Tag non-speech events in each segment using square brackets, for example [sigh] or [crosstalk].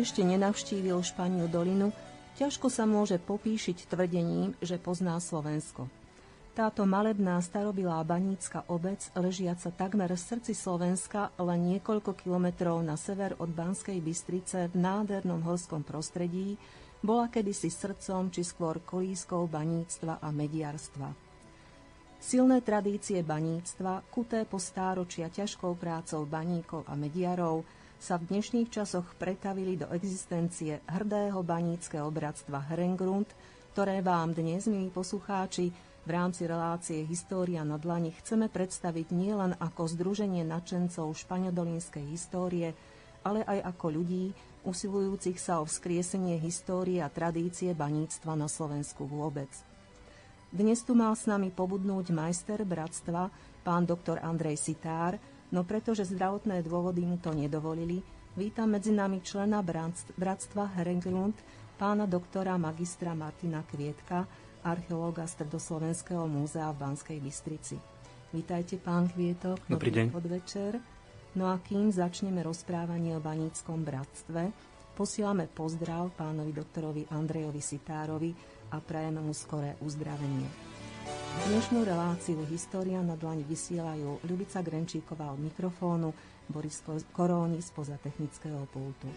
ešte nenavštívil Španiu dolinu, ťažko sa môže popíšiť tvrdením, že pozná Slovensko. Táto malebná starobilá banícka obec, ležiaca takmer v srdci Slovenska, len niekoľko kilometrov na sever od Banskej Bystrice v nádhernom horskom prostredí, bola kedysi srdcom či skôr kolískou baníctva a mediarstva. Silné tradície baníctva, kuté po stáročia ťažkou prácou baníkov a mediarov, sa v dnešných časoch pretavili do existencie hrdého baníckého bratstva Herengrund, ktoré vám dnes, milí poslucháči, v rámci relácie História na dlani chceme predstaviť nielen ako združenie nadšencov špaňodolínskej histórie, ale aj ako ľudí, usilujúcich sa o vzkriesenie histórie a tradície baníctva na Slovensku vôbec. Dnes tu mal s nami pobudnúť majster bratstva, pán doktor Andrej Sitár, no pretože zdravotné dôvody mu to nedovolili, vítam medzi nami člena bratstva Herengrund, pána doktora magistra Martina Kvietka, archeológa Stredoslovenského múzea v Banskej Bystrici. Vítajte, pán Kvietok. Dobrý deň. podvečer. No a kým začneme rozprávanie o baníckom bratstve, posielame pozdrav pánovi doktorovi Andrejovi Sitárovi a prajeme mu skoré uzdravenie. Dnešnú reláciu História na dlani vysielajú Ľubica Grenčíková od mikrofónu, Boris Koróni spoza technického pultu.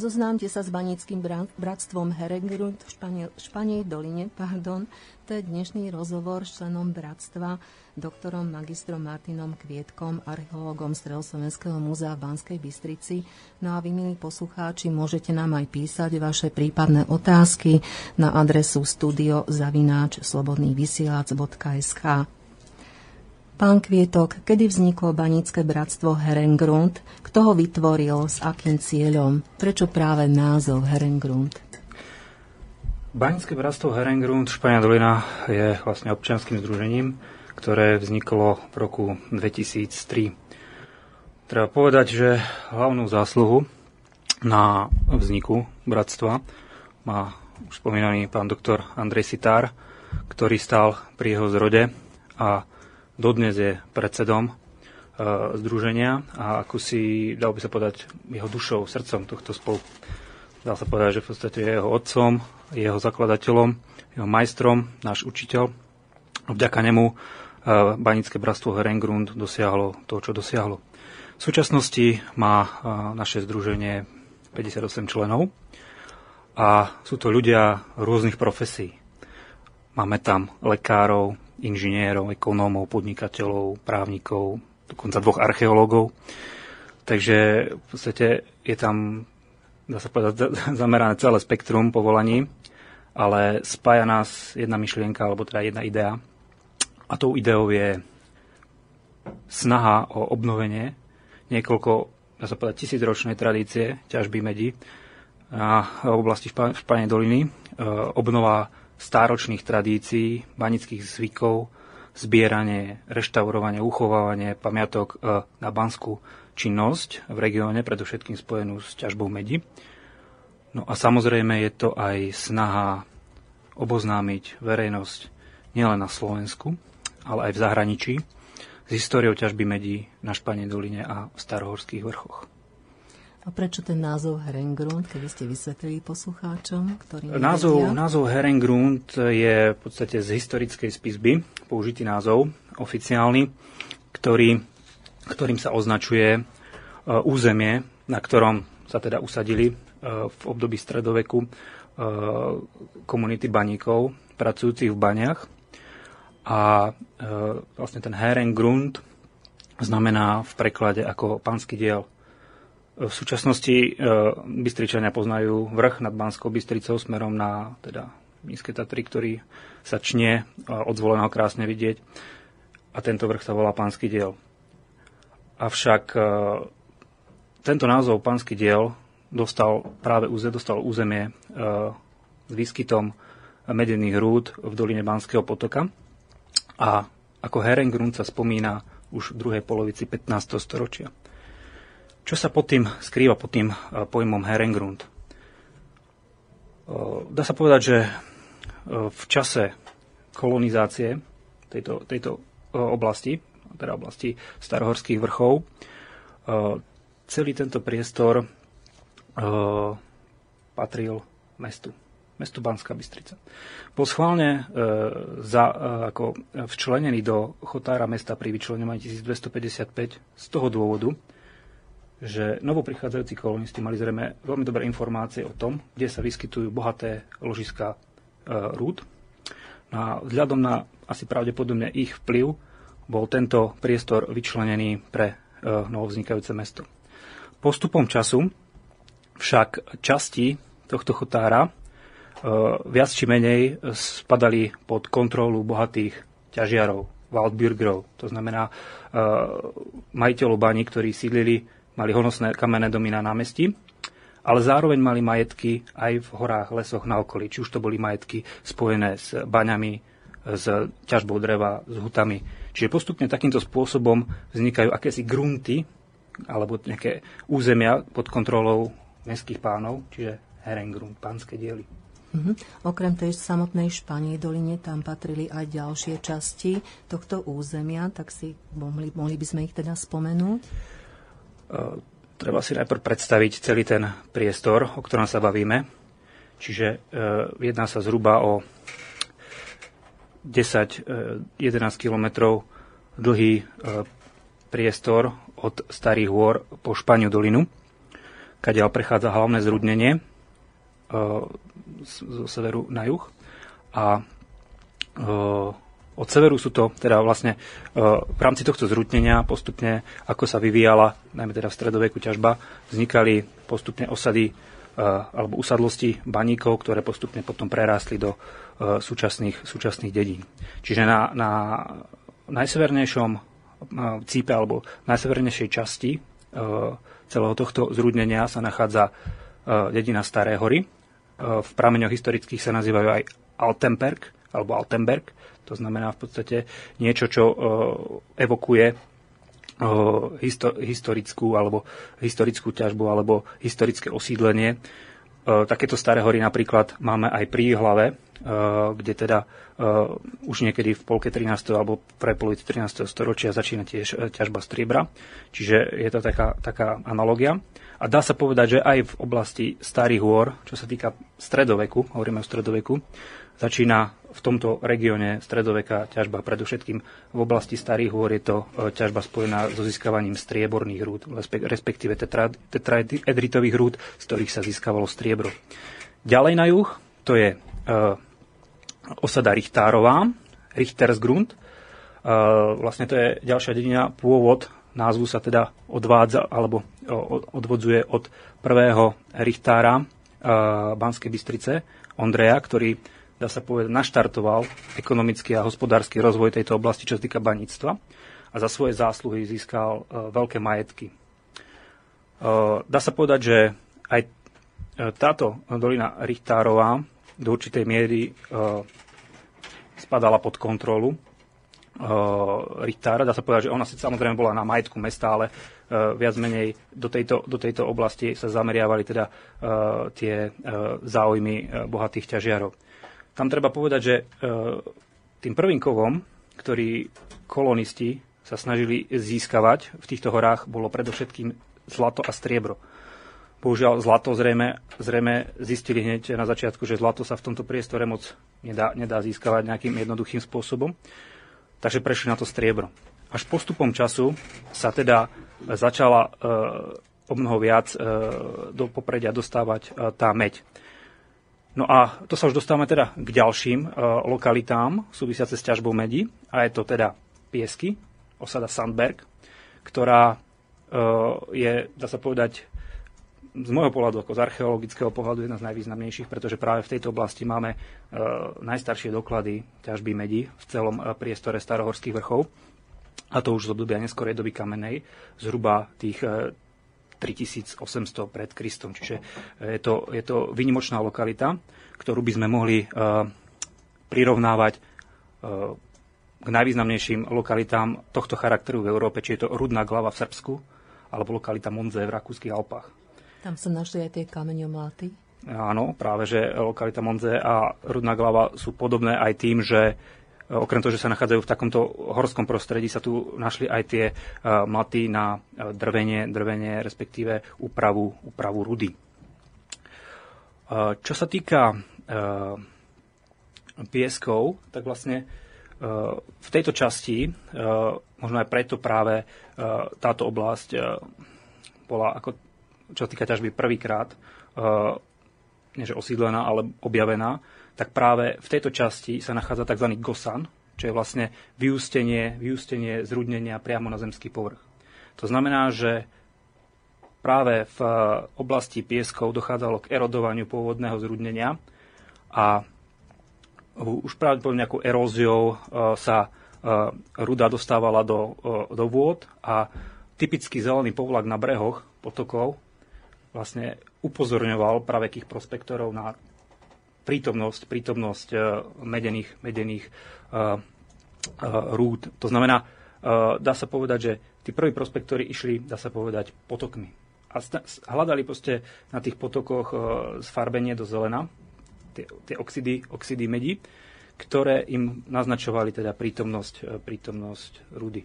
Zoznámte sa s banickým bratstvom Herengrund v Španie, Španej doline. Pardon. To je dnešný rozhovor s členom bratstva, doktorom magistrom Martinom Kvietkom, archeológom Stredoslovenského múzea v Banskej Bystrici. No a vy, milí poslucháči, môžete nám aj písať vaše prípadné otázky na adresu studiozavináč slobodnývysielac.sk. Pán Kvietok, kedy vzniklo banícke bratstvo Herengrund? Kto ho vytvoril? S akým cieľom? Prečo práve názov Herengrund? Banícke bratstvo Herengrund Špania Dolina je vlastne občianským združením, ktoré vzniklo v roku 2003. Treba povedať, že hlavnú zásluhu na vzniku bratstva má už spomínaný pán doktor Andrej Sitár, ktorý stal pri jeho zrode a dodnes je predsedom e, združenia a ako si, dal by sa povedať, jeho dušou, srdcom tohto spolku. Dá sa povedať, že v podstate je jeho otcom, jeho zakladateľom, jeho majstrom, náš učiteľ. Vďaka nemu e, Banické bratstvo Herengrund dosiahlo to, čo dosiahlo. V súčasnosti má e, naše združenie 58 členov a sú to ľudia rôznych profesí. Máme tam lekárov, inžinierov, ekonómov, podnikateľov, právnikov, dokonca dvoch archeológov. Takže v podstate je tam, dá sa povedať, [laughs] zamerané celé spektrum povolaní, ale spája nás jedna myšlienka, alebo teda jedna idea. A tou ideou je snaha o obnovenie niekoľko, dá sa povedať, tisícročnej tradície ťažby medí na oblasti Španej doliny, e, obnova stáročných tradícií, banických zvykov, zbieranie, reštaurovanie, uchovávanie pamiatok e, na banskú činnosť v regióne, predovšetkým spojenú s ťažbou medi. No a samozrejme je to aj snaha oboznámiť verejnosť nielen na Slovensku, ale aj v zahraničí s históriou ťažby medí na Španej doline a v Starohorských vrchoch. A prečo ten názov Herengrund, keby ste vysvetlili poslucháčom, ktorý názov, názov Herengrund je v podstate z historickej spisby použitý názov, oficiálny, ktorý, ktorým sa označuje e, územie, na ktorom sa teda usadili e, v období stredoveku e, komunity baníkov, pracujúcich v baniach. A vlastne ten Herengrund znamená v preklade ako pánsky diel v súčasnosti e, Bystričania poznajú vrch nad Banskou Bystricou smerom na teda Nízke Tatry, ktorý sa čnie od zvoleného krásne vidieť. A tento vrch sa volá Pánsky diel. Avšak tento názov Pánsky diel dostal práve dostal územie s výskytom medených rúd v doline Banského potoka. A ako Herengrund sa spomína už v druhej polovici 15. storočia. Čo sa pod tým skrýva pod tým e, pojmom Herengrund? E, dá sa povedať, že e, v čase kolonizácie tejto, tejto oblasti, teda oblasti starohorských vrchov, celý tento priestor patril mestu mesto Banská Bystrica. Bol schválne za, ako včlenený do chotára mesta pri vyčlenovaní 1255 z toho dôvodu, že novoprichádzajúci kolonisti mali zrejme veľmi dobré informácie o tom, kde sa vyskytujú bohaté ložiska e, rúd. No a vzhľadom na asi pravdepodobne ich vplyv bol tento priestor vyčlenený pre e, novovznikajúce mesto. Postupom času však časti tohto chotára Eh, viac či menej spadali pod kontrolu bohatých ťažiarov, Waldbürgerov. To znamená eh, majiteľov baní, ktorí sídlili, mali honosné kamenné domy na námestí, ale zároveň mali majetky aj v horách, lesoch na okolí. Či už to boli majetky spojené s baňami, s ťažbou dreva, s hutami. Čiže postupne takýmto spôsobom vznikajú akési grunty, alebo nejaké územia pod kontrolou mestských pánov, čiže Herengrund, pánske diely. Mm-hmm. Okrem tej samotnej Španej doline tam patrili aj ďalšie časti tohto územia, tak si mohli, mohli by sme ich teda spomenúť? Uh, treba si najprv predstaviť celý ten priestor, o ktorom sa bavíme. Čiže uh, jedná sa zhruba o 10-11 uh, kilometrov dlhý priestor od Starých hôr po Španiu dolinu, kadiaľ prechádza hlavné zrudnenie zo severu na juh. A od severu sú to teda vlastne v rámci tohto zrutnenia postupne, ako sa vyvíjala, najmä teda v stredoveku ťažba, vznikali postupne osady alebo usadlosti baníkov, ktoré postupne potom prerástli do súčasných, súčasných dedín. Čiže na, na najsevernejšom cípe alebo najsevernejšej časti celého tohto zrúdnenia sa nachádza dedina Staré hory, v prameňoch historických sa nazývajú aj Altenberg alebo Altenberg. To znamená v podstate niečo, čo e, evokuje e, historickú alebo historickú ťažbu alebo historické osídlenie. E, takéto staré hory napríklad máme aj pri hlave, kde teda už niekedy v polke 13. alebo pre polovici 13. storočia začína tiež ťažba striebra. Čiže je to taká, taká analogia. A dá sa povedať, že aj v oblasti starých hôr, čo sa týka stredoveku, hovoríme o stredoveku, začína v tomto regióne stredoveka ťažba. Predovšetkým v oblasti starých hôr je to e, ťažba spojená so získavaním strieborných rúd, respektíve tetraedritových rúd, z ktorých sa získavalo striebro. Ďalej na juh, to je uh, osada Richtárová, Richtersgrund. Uh, vlastne to je ďalšia dedina, pôvod názvu sa teda odvádza alebo odvodzuje od prvého richtára Banskej Bystrice, Ondreja, ktorý, dá sa povedať, naštartoval ekonomický a hospodársky rozvoj tejto oblasti, čo sa týka baníctva a za svoje zásluhy získal veľké majetky. Dá sa povedať, že aj táto dolina Richtárová do určitej miery spadala pod kontrolu Richtára. Dá sa povedať, že ona si samozrejme bola na majetku mesta, ale viac menej do tejto, do tejto oblasti sa zameriavali teda tie záujmy bohatých ťažiarov. Tam treba povedať, že uh, tým prvým kovom, ktorý kolonisti sa snažili získavať v týchto horách, bolo predovšetkým zlato a striebro. Bohužiaľ, zlato zrejme, zrejme zistili hneď na začiatku, že zlato sa v tomto priestore moc nedá, nedá získavať nejakým jednoduchým spôsobom takže prešli na to striebro. Až postupom času sa teda začala e, o mnoho viac e, do popredia dostávať e, tá meď. No a to sa už dostávame teda k ďalším lokalitám súvisiace s ťažbou medi a je to teda Piesky, osada Sandberg, ktorá je, dá sa povedať, z môjho pohľadu, ako z archeologického pohľadu, jedna z najvýznamnejších, pretože práve v tejto oblasti máme najstaršie doklady ťažby medí v celom priestore starohorských vrchov. A to už z obdobia neskorej doby kamenej, zhruba tých 3800 pred Kristom. Čiže je to, je to vynimočná lokalita, ktorú by sme mohli prirovnávať k najvýznamnejším lokalitám tohto charakteru v Európe, či je to Rudná glava v Srbsku, alebo lokalita Monze v Rakúskych Alpách. Tam sa našli aj tie kameňomláty? Áno, práve že lokalita Monze a Rudná glava sú podobné aj tým, že e, okrem toho, že sa nachádzajú v takomto horskom prostredí, sa tu našli aj tie e, mlaty na e, drvenie, drvenie respektíve úpravu, úpravu rudy. Čo sa týka pieskov, tak vlastne v tejto časti, možno aj preto práve táto oblasť bola, ako, čo sa týka ťažby, prvýkrát nie že osídlená, ale objavená, tak práve v tejto časti sa nachádza tzv. gosan, čo je vlastne vyústenie, vyústenie zrudnenia priamo na zemský povrch. To znamená, že práve v oblasti pieskov dochádzalo k erodovaniu pôvodného zrudnenia a už pravdepodobne nejakou eróziou e, sa e, ruda dostávala do, do vôd a typický zelený povlak na brehoch potokov vlastne upozorňoval pravekých prospektorov na prítomnosť, prítomnosť medených, medených uh, uh, rúd. To znamená, dá sa povedať, že tí prví prospektori išli, dá sa povedať, potokmi. A hľadali proste na tých potokoch zfarbenie do zelena, tie, tie oxidy, oxidy medí, ktoré im naznačovali teda prítomnosť, e, prítomnosť rudy.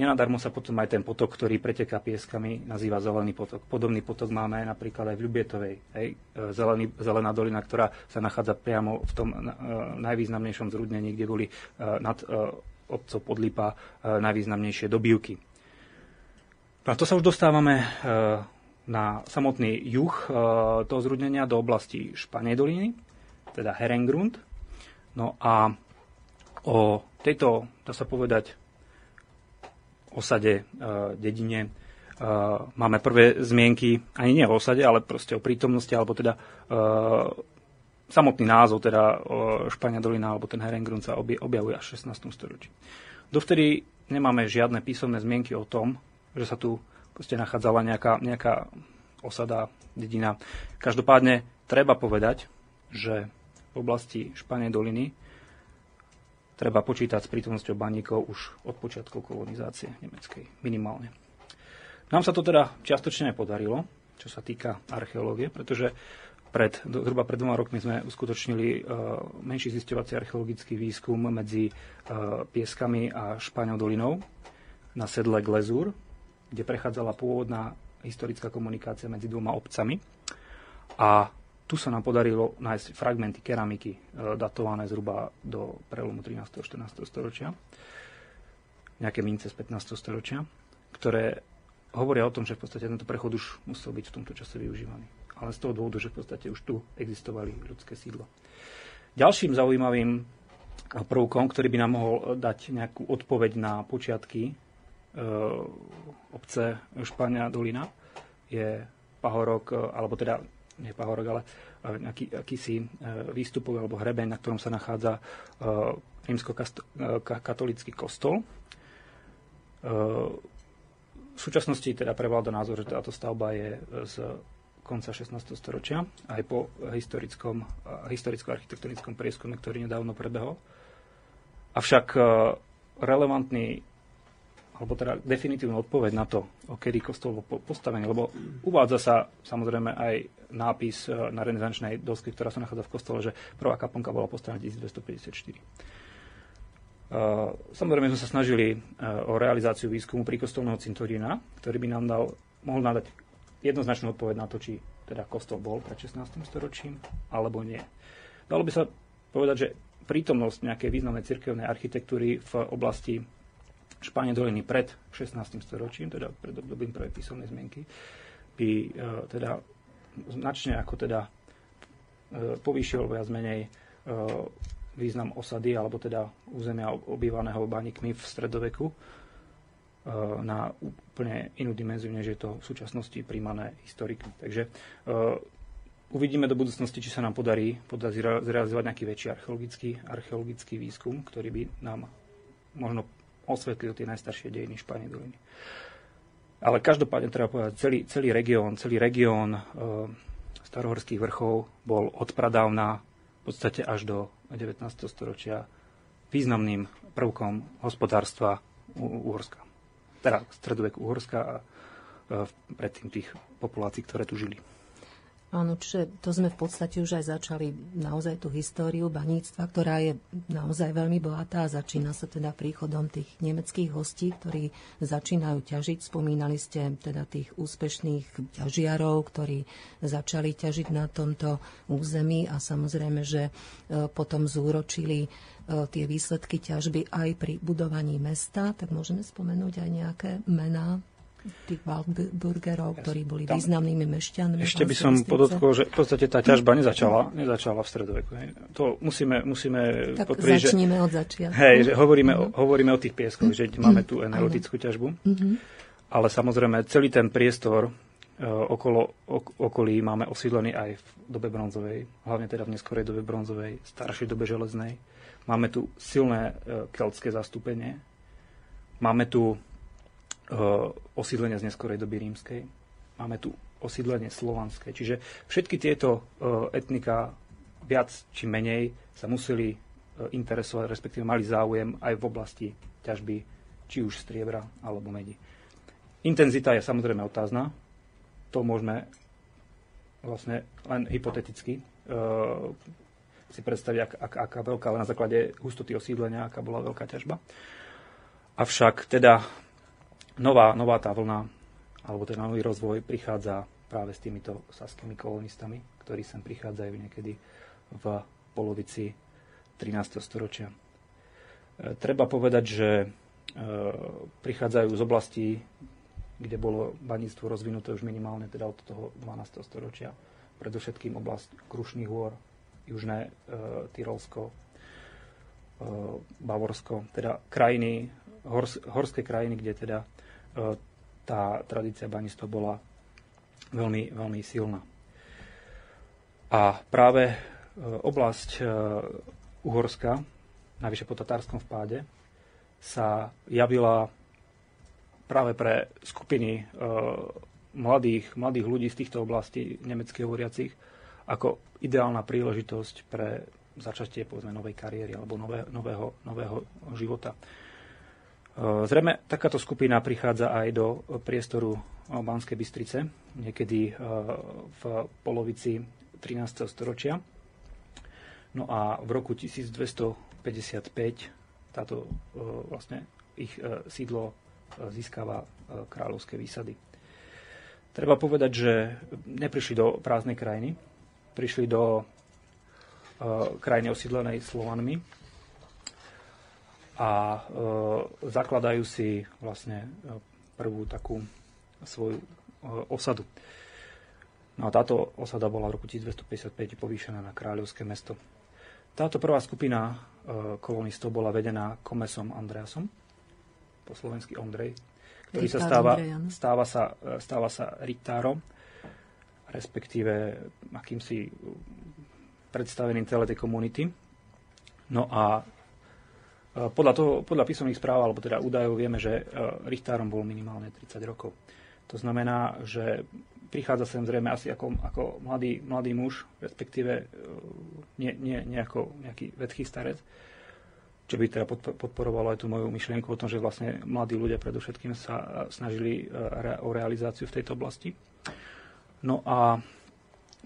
Nenadarmo sa potom aj ten potok, ktorý preteká pieskami, nazýva zelený potok. Podobný potok máme napríklad aj v Ľubietovej. Hej? E, zelený, zelená dolina, ktorá sa nachádza priamo v tom uh, najvýznamnejšom zrudnení, kde boli uh, nad obcov Podlipa najvýznamnejšie dobývky. A to sa už dostávame na samotný juh toho zrudnenia do oblasti Španej doliny teda Herengrund. No a o tejto, dá sa povedať, osade, e, dedine, e, máme prvé zmienky, ani nie o osade, ale proste o prítomnosti, alebo teda e, samotný názov, teda Špania dolina, alebo ten Herengrund sa objavuje až v 16. storočí. Dovtedy nemáme žiadne písomné zmienky o tom, že sa tu proste nachádzala nejaká, nejaká osada, dedina. Každopádne treba povedať, že v oblasti Španej doliny treba počítať s prítomnosťou baníkov už od počiatkov kolonizácie nemeckej, minimálne. Nám sa to teda čiastočne podarilo, čo sa týka archeológie, pretože pred, zhruba pred dvoma rokmi sme uskutočnili uh, menší zisťovací archeologický výskum medzi uh, Pieskami a Špaňou dolinou na sedle Glezur, kde prechádzala pôvodná historická komunikácia medzi dvoma obcami. A tu sa nám podarilo nájsť fragmenty keramiky e, datované zhruba do prelomu 13. a 14. storočia, nejaké mince z 15. storočia, ktoré hovoria o tom, že v podstate tento prechod už musel byť v tomto čase využívaný. Ale z toho dôvodu, že v podstate už tu existovali ľudské sídla. Ďalším zaujímavým prvkom, ktorý by nám mohol dať nejakú odpoveď na počiatky e, obce Špania Dolina, je pahorok, e, alebo teda nie pahorok, ale e, nejaký, akýsi e, výstupový alebo hrebeň, na ktorom sa nachádza e, rímsko-katolický kostol. V súčasnosti teda prevláda názor, že táto stavba je z konca 16. storočia, aj po historickom, historicko-architektonickom prieskume, ktorý nedávno prebehol. Avšak relevantný alebo teda definitívnu odpoveď na to, kedy kostol bol postavený, lebo uvádza sa samozrejme aj nápis e, na renesančnej doske, ktorá sa nachádza v kostole, že prvá kaponka bola postavená 1254. E, samozrejme sme sa snažili e, o realizáciu výskumu pri kostolného cintorína, ktorý by nám dal, mohol nadať jednoznačnú odpoveď na to, či teda kostol bol pred 16. storočím, alebo nie. Dalo by sa povedať, že prítomnosť nejakej významnej cirkevnej architektúry v oblasti Španie doliny pred 16. storočím, teda pred obdobím prvej písomnej zmienky, by e, teda značne ako teda e, povýšil viac menej e, význam osady, alebo teda územia obývaného baníkmi v stredoveku. na úplne inú dimenziu, než je to v súčasnosti príjmané historiky. Takže uvidíme do budúcnosti, či sa nám podarí, podarí zrealizovať nejaký väčší archeologický, archeologický výskum, ktorý by nám možno osvetlil tie najstaršie dejiny Španie doliny. Ale každopádne treba povedať, celý, celý región, celý región e, starohorských vrchov bol od pradávna v podstate až do 19. storočia významným prvkom hospodárstva Uhorska. Teda stredoveku Uhorska a e, predtým tých populácií, ktoré tu žili. Áno, čiže to sme v podstate už aj začali naozaj tú históriu baníctva, ktorá je naozaj veľmi bohatá a začína sa teda príchodom tých nemeckých hostí, ktorí začínajú ťažiť. Spomínali ste teda tých úspešných ťažiarov, ktorí začali ťažiť na tomto území a samozrejme, že e, potom zúročili e, tie výsledky ťažby aj pri budovaní mesta, tak môžeme spomenúť aj nejaké mená tých Waldburgerov, ktorí boli Tam, významnými mešťanmi. Ešte by som podotkol, že v podstate tá ťažba nezačala, nezačala v stredoveku. Hej. To musíme, musíme tak začníme že, od začiatku. Hej, že hovoríme, mm-hmm. o, mhm. hovoríme o tých pieskoch, že máme tu energetickú ťažbu, mm-hmm. ale samozrejme celý ten priestor uh, okolo, ok, okolí máme osídlený aj v dobe bronzovej, hlavne teda v neskorej dobe bronzovej, staršej dobe železnej. Máme tu silné uh, keltské zastúpenie, máme tu osídlenia z neskorej doby rímskej. Máme tu osídlenie slovanské. Čiže všetky tieto eh, etnika viac či menej sa museli eh, interesovať, respektíve mali záujem aj v oblasti ťažby či už striebra alebo medi. Intenzita je samozrejme otázna. To môžeme vlastne len hypoteticky uh, si predstaviť, ak, ak, aká veľká, ale na základe hustoty osídlenia, aká bola veľká ťažba. Avšak teda nová, nová tá vlna, alebo ten nový rozvoj prichádza práve s týmito saskými kolonistami, ktorí sem prichádzajú niekedy v polovici 13. storočia. E, treba povedať, že e, prichádzajú z oblastí, kde bolo baníctvo rozvinuté už minimálne teda od toho 12. storočia. Predovšetkým oblasť Krušných hôr, Južné e, Tyrolsko, e, Bavorsko, teda krajiny, hors, horské krajiny, kde teda tá tradícia banistva bola veľmi, veľmi silná. A práve e, oblasť e, Uhorska, navyše po tatárskom vpáde, sa javila práve pre skupiny mladých, mladých ľudí z týchto oblastí nemeckých hovoriacich ako ideálna príležitosť pre začatie povedzme, novej kariéry alebo nové, nového, nového života. Eh, zrejme takáto skupina prichádza aj do priestoru Banskej Bystrice, niekedy eh, v polovici 13. storočia. No a v roku 1255 táto eh, vlastne ich sídlo získava kráľovské výsady. Treba povedať, že neprišli do prázdnej krajiny, prišli do krajiny osídlenej Slovanmi, a e, zakladajú si vlastne e, prvú takú svoju e, osadu. No a táto osada bola v roku 1255 povýšená na kráľovské mesto. Táto prvá skupina kolonistov bola vedená komesom Andreasom, po slovensky Ondrej, ktorý sa stáva, stáva, sa, stáva sa ritárom, respektíve akýmsi predstaveným celej tej komunity. No a podľa, toho, podľa písomných správ, alebo teda údajov vieme, že eh, Richtárom bol minimálne 30 rokov. To znamená, že prichádza sem zrejme asi ako, ako mladý, mladý muž, respektíve eh, nie, nie, nie nejaký vedký starec, čo by teda podporovalo aj tú moju myšlienku o tom, že vlastne mladí ľudia predovšetkým sa snažili o realizáciu v tejto oblasti. No a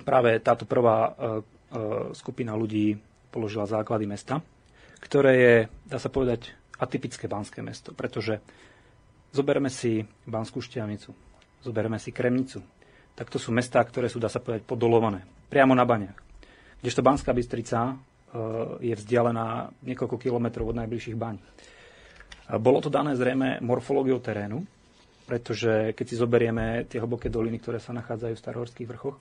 práve táto prvá skupina ľudí položila základy mesta, ktoré je, dá sa povedať, atypické banské mesto, pretože zoberme si Banskú Štiavnicu, zoberme si Kremnicu, tak to sú mestá, ktoré sú, dá sa povedať, podolované, priamo na baniach. Kdežto Banská Bystrica e, je vzdialená niekoľko kilometrov od najbližších baň. Bolo to dané zrejme morfológiou terénu, pretože keď si zoberieme tie hlboké doliny, ktoré sa nachádzajú v starohorských vrchoch,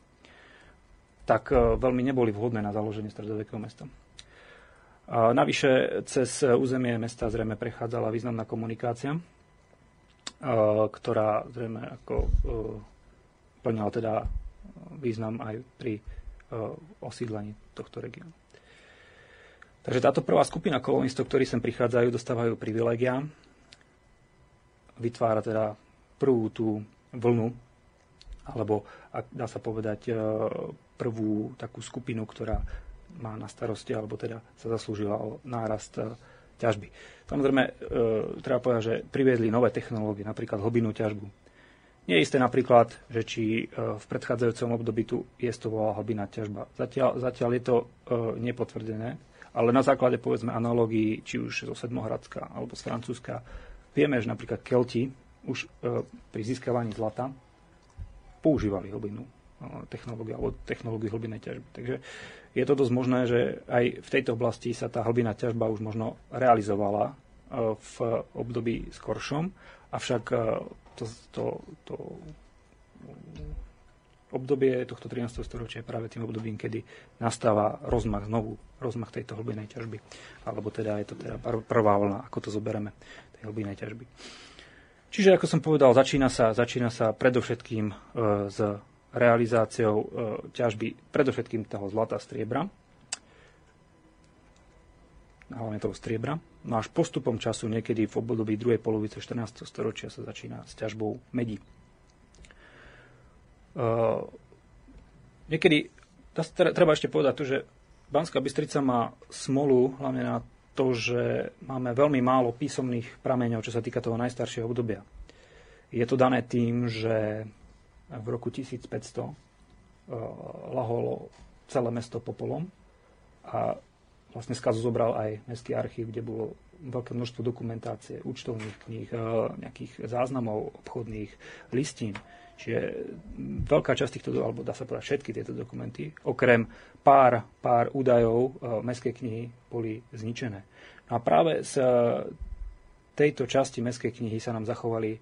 tak e, veľmi neboli vhodné na založenie stredovekého mesta. Navyše cez územie mesta zrejme prechádzala významná komunikácia. ktorá zrejme ako plňala teda význam aj pri osídlení tohto regiónu. Takže táto prvá skupina kolonistov, ktorí sem prichádzajú, dostávajú privilegia. Vytvára teda prvú tú vlnu, alebo dá sa povedať prvú takú skupinu, ktorá má na starosti, alebo teda sa zaslúžila o nárast ťažby. Samozrejme, e, treba povedať, že priviedli nové technológie, napríklad hlbinnú ťažbu. Nie je isté napríklad, že či e, v predchádzajúcom období tu jestvovala hlbinná ťažba. Zatiaľ, zatiaľ je to e, nepotvrdené, ale na základe povedzme analógií, či už zo Sedmohradska alebo z Francúzska, vieme, že napríklad Kelti už e, pri získavaní zlata používali hlbinnú e, technológiu alebo technológiu hlbinnej ťažby. Takže je to dosť možné, že aj v tejto oblasti sa tá hlbinná ťažba už možno realizovala e, v období skoršom, avšak e, to, to, to obdobie tohto 13. storočia je práve tým obdobím, kedy nastáva rozmach znovu, rozmach tejto hlbinej ťažby. Alebo teda je to teda prvá vlna, ako to zoberieme, tej hlbinej ťažby. Čiže, ako som povedal, začína sa, začína sa predovšetkým e, s realizáciou e, ťažby predovšetkým toho zlata striebra, hlavne toho striebra. No až postupom času, niekedy v období druhej polovice 14. storočia sa začína s ťažbou medí. E, niekedy, treba ešte povedať to, že Banská Bystrica má smolu hlavne na to, že máme veľmi málo písomných prameňov, čo sa týka toho najstaršieho obdobia. Je to dané tým, že v roku 1500 eh, laholo celé mesto popolom a vlastne skazu zobral aj Mestský archív, kde bolo veľké množstvo dokumentácie, účtovných kníh, eh, nejakých záznamov obchodných listín. Čiže veľká časť týchto, alebo dá sa povedať všetky tieto dokumenty, okrem pár, pár údajov eh, Mestskej knihy boli zničené. No a práve z tejto časti Mestskej knihy sa nám zachovali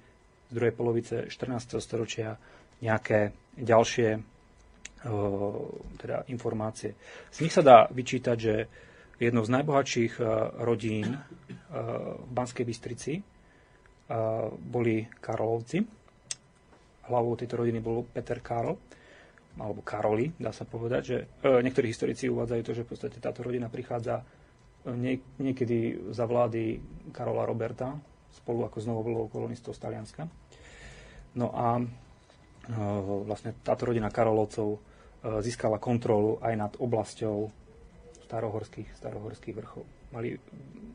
z druhej polovice 14. storočia nejaké ďalšie teda informácie. Z nich sa dá vyčítať, že jednou z najbohatších rodín v Banskej Bystrici boli Karlovci. Hlavou tejto rodiny bol Peter Karol, alebo Karoli, dá sa povedať, že e, niektorí historici uvádzajú to, že v podstate táto rodina prichádza e, niekedy za vlády Karola Roberta, spolu ako znovu bolo kolonistov z Talianska. No a vlastne táto rodina Karolovcov získala kontrolu aj nad oblasťou starohorských, starohorských vrchov. Mali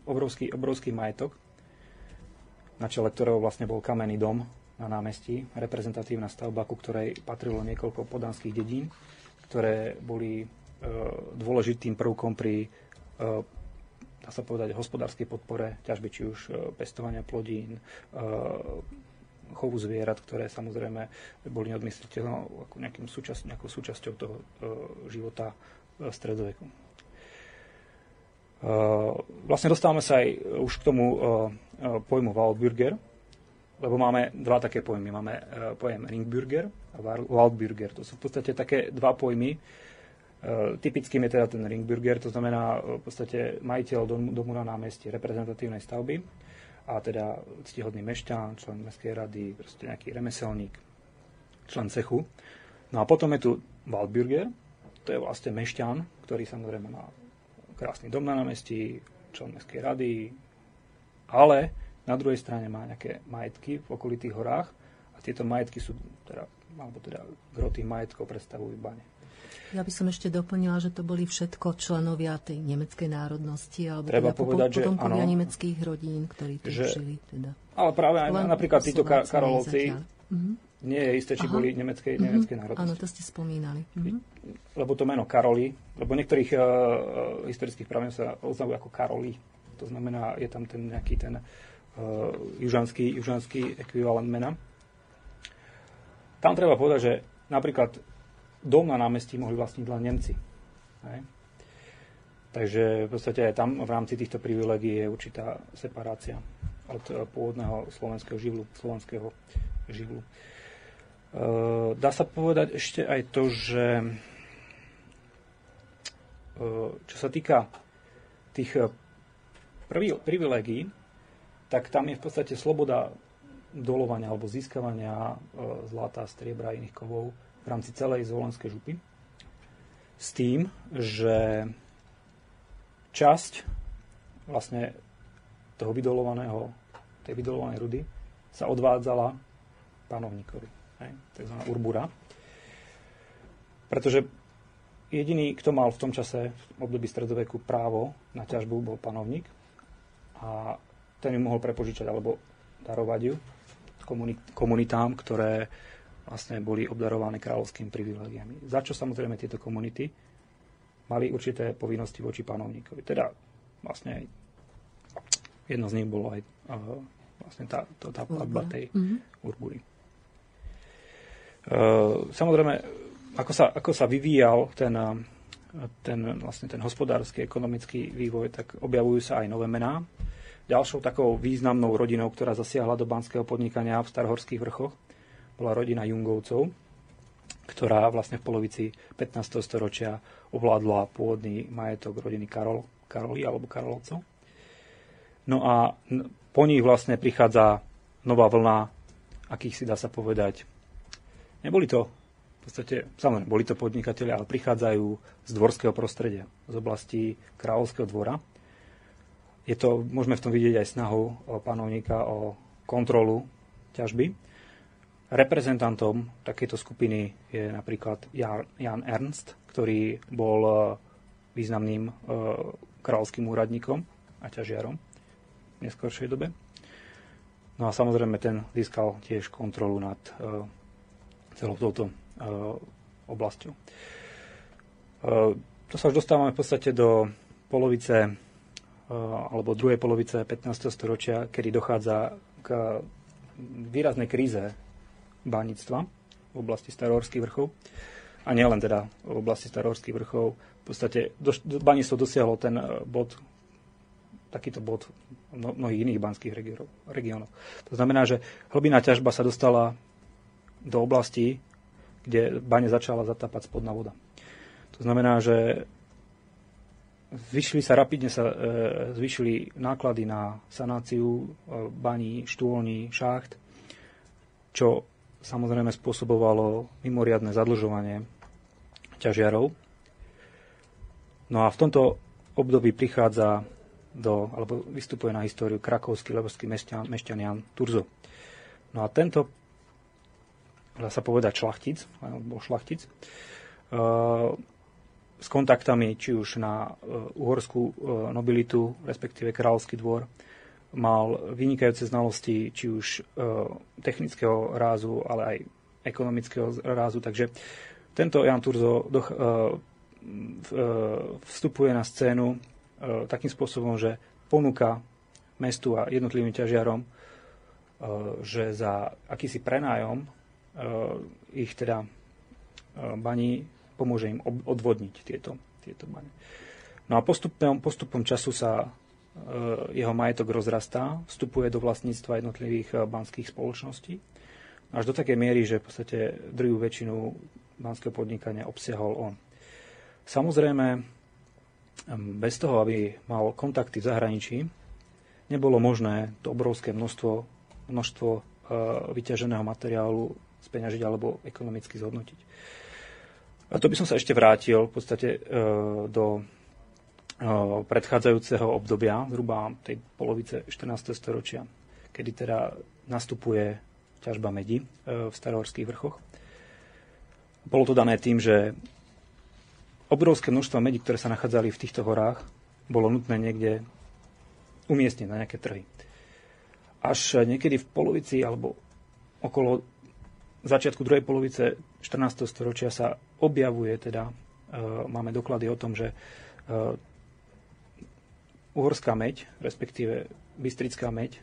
obrovský, obrovský majetok, na čele ktorého vlastne bol kamenný dom na námestí, reprezentatívna stavba, ku ktorej patrilo niekoľko podanských dedín, ktoré boli e, dôležitým prvkom pri, e, dá sa povedať, hospodárskej podpore ťažby, či už e, pestovania plodín, chovu zvierat, ktoré samozrejme boli neodmysliteľnou ako nejakým súčasť, nejakou súčasťou toho e, života v stredoveku. E, vlastne dostávame sa aj už k tomu e, pojmu Waldbürger, lebo máme dva také pojmy. Máme pojem Ringburger a Waldbürger. To sú v podstate také dva pojmy. Typickým je teda ten Ringburger, to znamená v podstate majiteľ domu na námestí reprezentatívnej stavby a teda ctihodný mešťan, člen mestskej rady, proste nejaký remeselník, člen cechu. No a potom je tu Waldbürger, to je vlastne mešťan, ktorý samozrejme má krásny dom na námestí, člen mestskej rady, ale na druhej strane má nejaké majetky v okolitých horách a tieto majetky sú teda, alebo teda gro majetkov predstavujú bane. Ja by som ešte doplnila, že to boli všetko členovia tej nemeckej národnosti, alebo Treba teda povedať, potom že nemeckých rodín, ktorí tu že, žili. Teda. Ale práve aj Len napríklad títo Karolovci, uh-huh. nie je isté, či Aha. boli nemeckej, uh-huh. nemeckej národnosti. Áno, to ste spomínali. Uh-huh. Lebo to meno Karoli, lebo niektorých uh, historických prameňov sa označujú ako Karoli. To znamená, je tam ten nejaký ten uh, južanský, južanský ekvivalent mena. Tam treba povedať, že napríklad dom na námestí mohli vlastniť len Nemci. Hej. Takže v podstate aj tam v rámci týchto privilegií je určitá separácia od eh, pôvodného slovenského živlu, slovenského živlu. E, dá sa povedať ešte aj to, že e, čo sa týka tých privilegií, tak tam je v podstate sloboda dolovania alebo získavania zlata, striebra a iných kovov v rámci celej zvolenskej župy. S tým, že časť vlastne toho vydolovaného, tej vydolovanej rudy sa odvádzala panovníkovi, tzv. urbura. Pretože jediný, kto mal v tom čase, v období stredoveku, právo na ťažbu, bol panovník a ten ju mohol prepožičať alebo darovať ju komunitám, ktoré vlastne boli obdarované kráľovskými privilegiami. Za čo samozrejme tieto komunity mali určité povinnosti voči panovníkovi. Teda vlastne jedno z nich bolo aj uh, vlastne tá, to, tá platba tej mm-hmm. urbury. Uh, samozrejme, ako sa, ako sa vyvíjal ten, ten, vlastne ten hospodársky, ekonomický vývoj, tak objavujú sa aj nové mená. Ďalšou takou významnou rodinou, ktorá zasiahla do banského podnikania v Starhorských vrchoch, bola rodina Jungovcov, ktorá vlastne v polovici 15. storočia ovládla pôvodný majetok rodiny Karol, Karoli alebo Karolovcov. No a po nich vlastne prichádza nová vlna, akých si dá sa povedať. Neboli to v podstate, samozrejme, boli to podnikatelia, ale prichádzajú z dvorského prostredia, z oblasti kráľovského dvora. Je to, môžeme v tom vidieť aj snahu panovníka o kontrolu ťažby. Reprezentantom takejto skupiny je napríklad Jan Ernst, ktorý bol e, významným e, kráľovským úradníkom a ťažiarom v neskôršej dobe. No a samozrejme ten získal tiež kontrolu nad e, celou touto oblasťou. To sa už dostávame v podstate do polovice alebo druhej polovice 15. storočia, kedy dochádza k výraznej kríze bánictva v oblasti starohorských vrchov. A nielen teda v oblasti starohorských vrchov. V podstate do, baníctvo dosiahlo ten bod, takýto bod mnohých iných banských regiónov. To znamená, že hlbina ťažba sa dostala do oblasti, kde bane začala zatápať spodná voda. To znamená, že zvyšili sa rapidne sa e, zvyšili náklady na sanáciu e, baní, štôlní, šacht, čo samozrejme spôsobovalo mimoriadne zadlžovanie ťažiarov. No a v tomto období prichádza do, alebo vystupuje na históriu krakovský lebovský mešťan, mešťan Jan Turzo. No a tento dá sa povedať šlachtic, alebo šlachtic, e, s kontaktami či už na e, uhorskú e, nobilitu, respektíve kráľovský dvor, mal vynikajúce znalosti či už technického rázu, ale aj ekonomického rázu. Takže tento Jan Turzo vstupuje na scénu takým spôsobom, že ponúka mestu a jednotlivým ťažiarom, že za akýsi prenájom ich teda baní pomôže im odvodniť tieto, tieto bane. No a postupom, postupom času sa jeho majetok rozrastá, vstupuje do vlastníctva jednotlivých banských spoločností, až do takej miery, že v podstate druhú väčšinu banského podnikania obsiahol on. Samozrejme, bez toho, aby mal kontakty v zahraničí, nebolo možné to obrovské množstvo, množstvo vyťaženého materiálu speňažiť alebo ekonomicky zhodnotiť. A to by som sa ešte vrátil v podstate e, do e, predchádzajúceho obdobia, zhruba tej polovice 14. storočia, kedy teda nastupuje ťažba medi e, v starohorských vrchoch. Bolo to dané tým, že obrovské množstvo medí, ktoré sa nachádzali v týchto horách, bolo nutné niekde umiestniť na nejaké trhy. Až niekedy v polovici alebo okolo začiatku druhej polovice 14. storočia sa objavuje, teda e, máme doklady o tom, že uhorská meď, respektíve bystrická meď,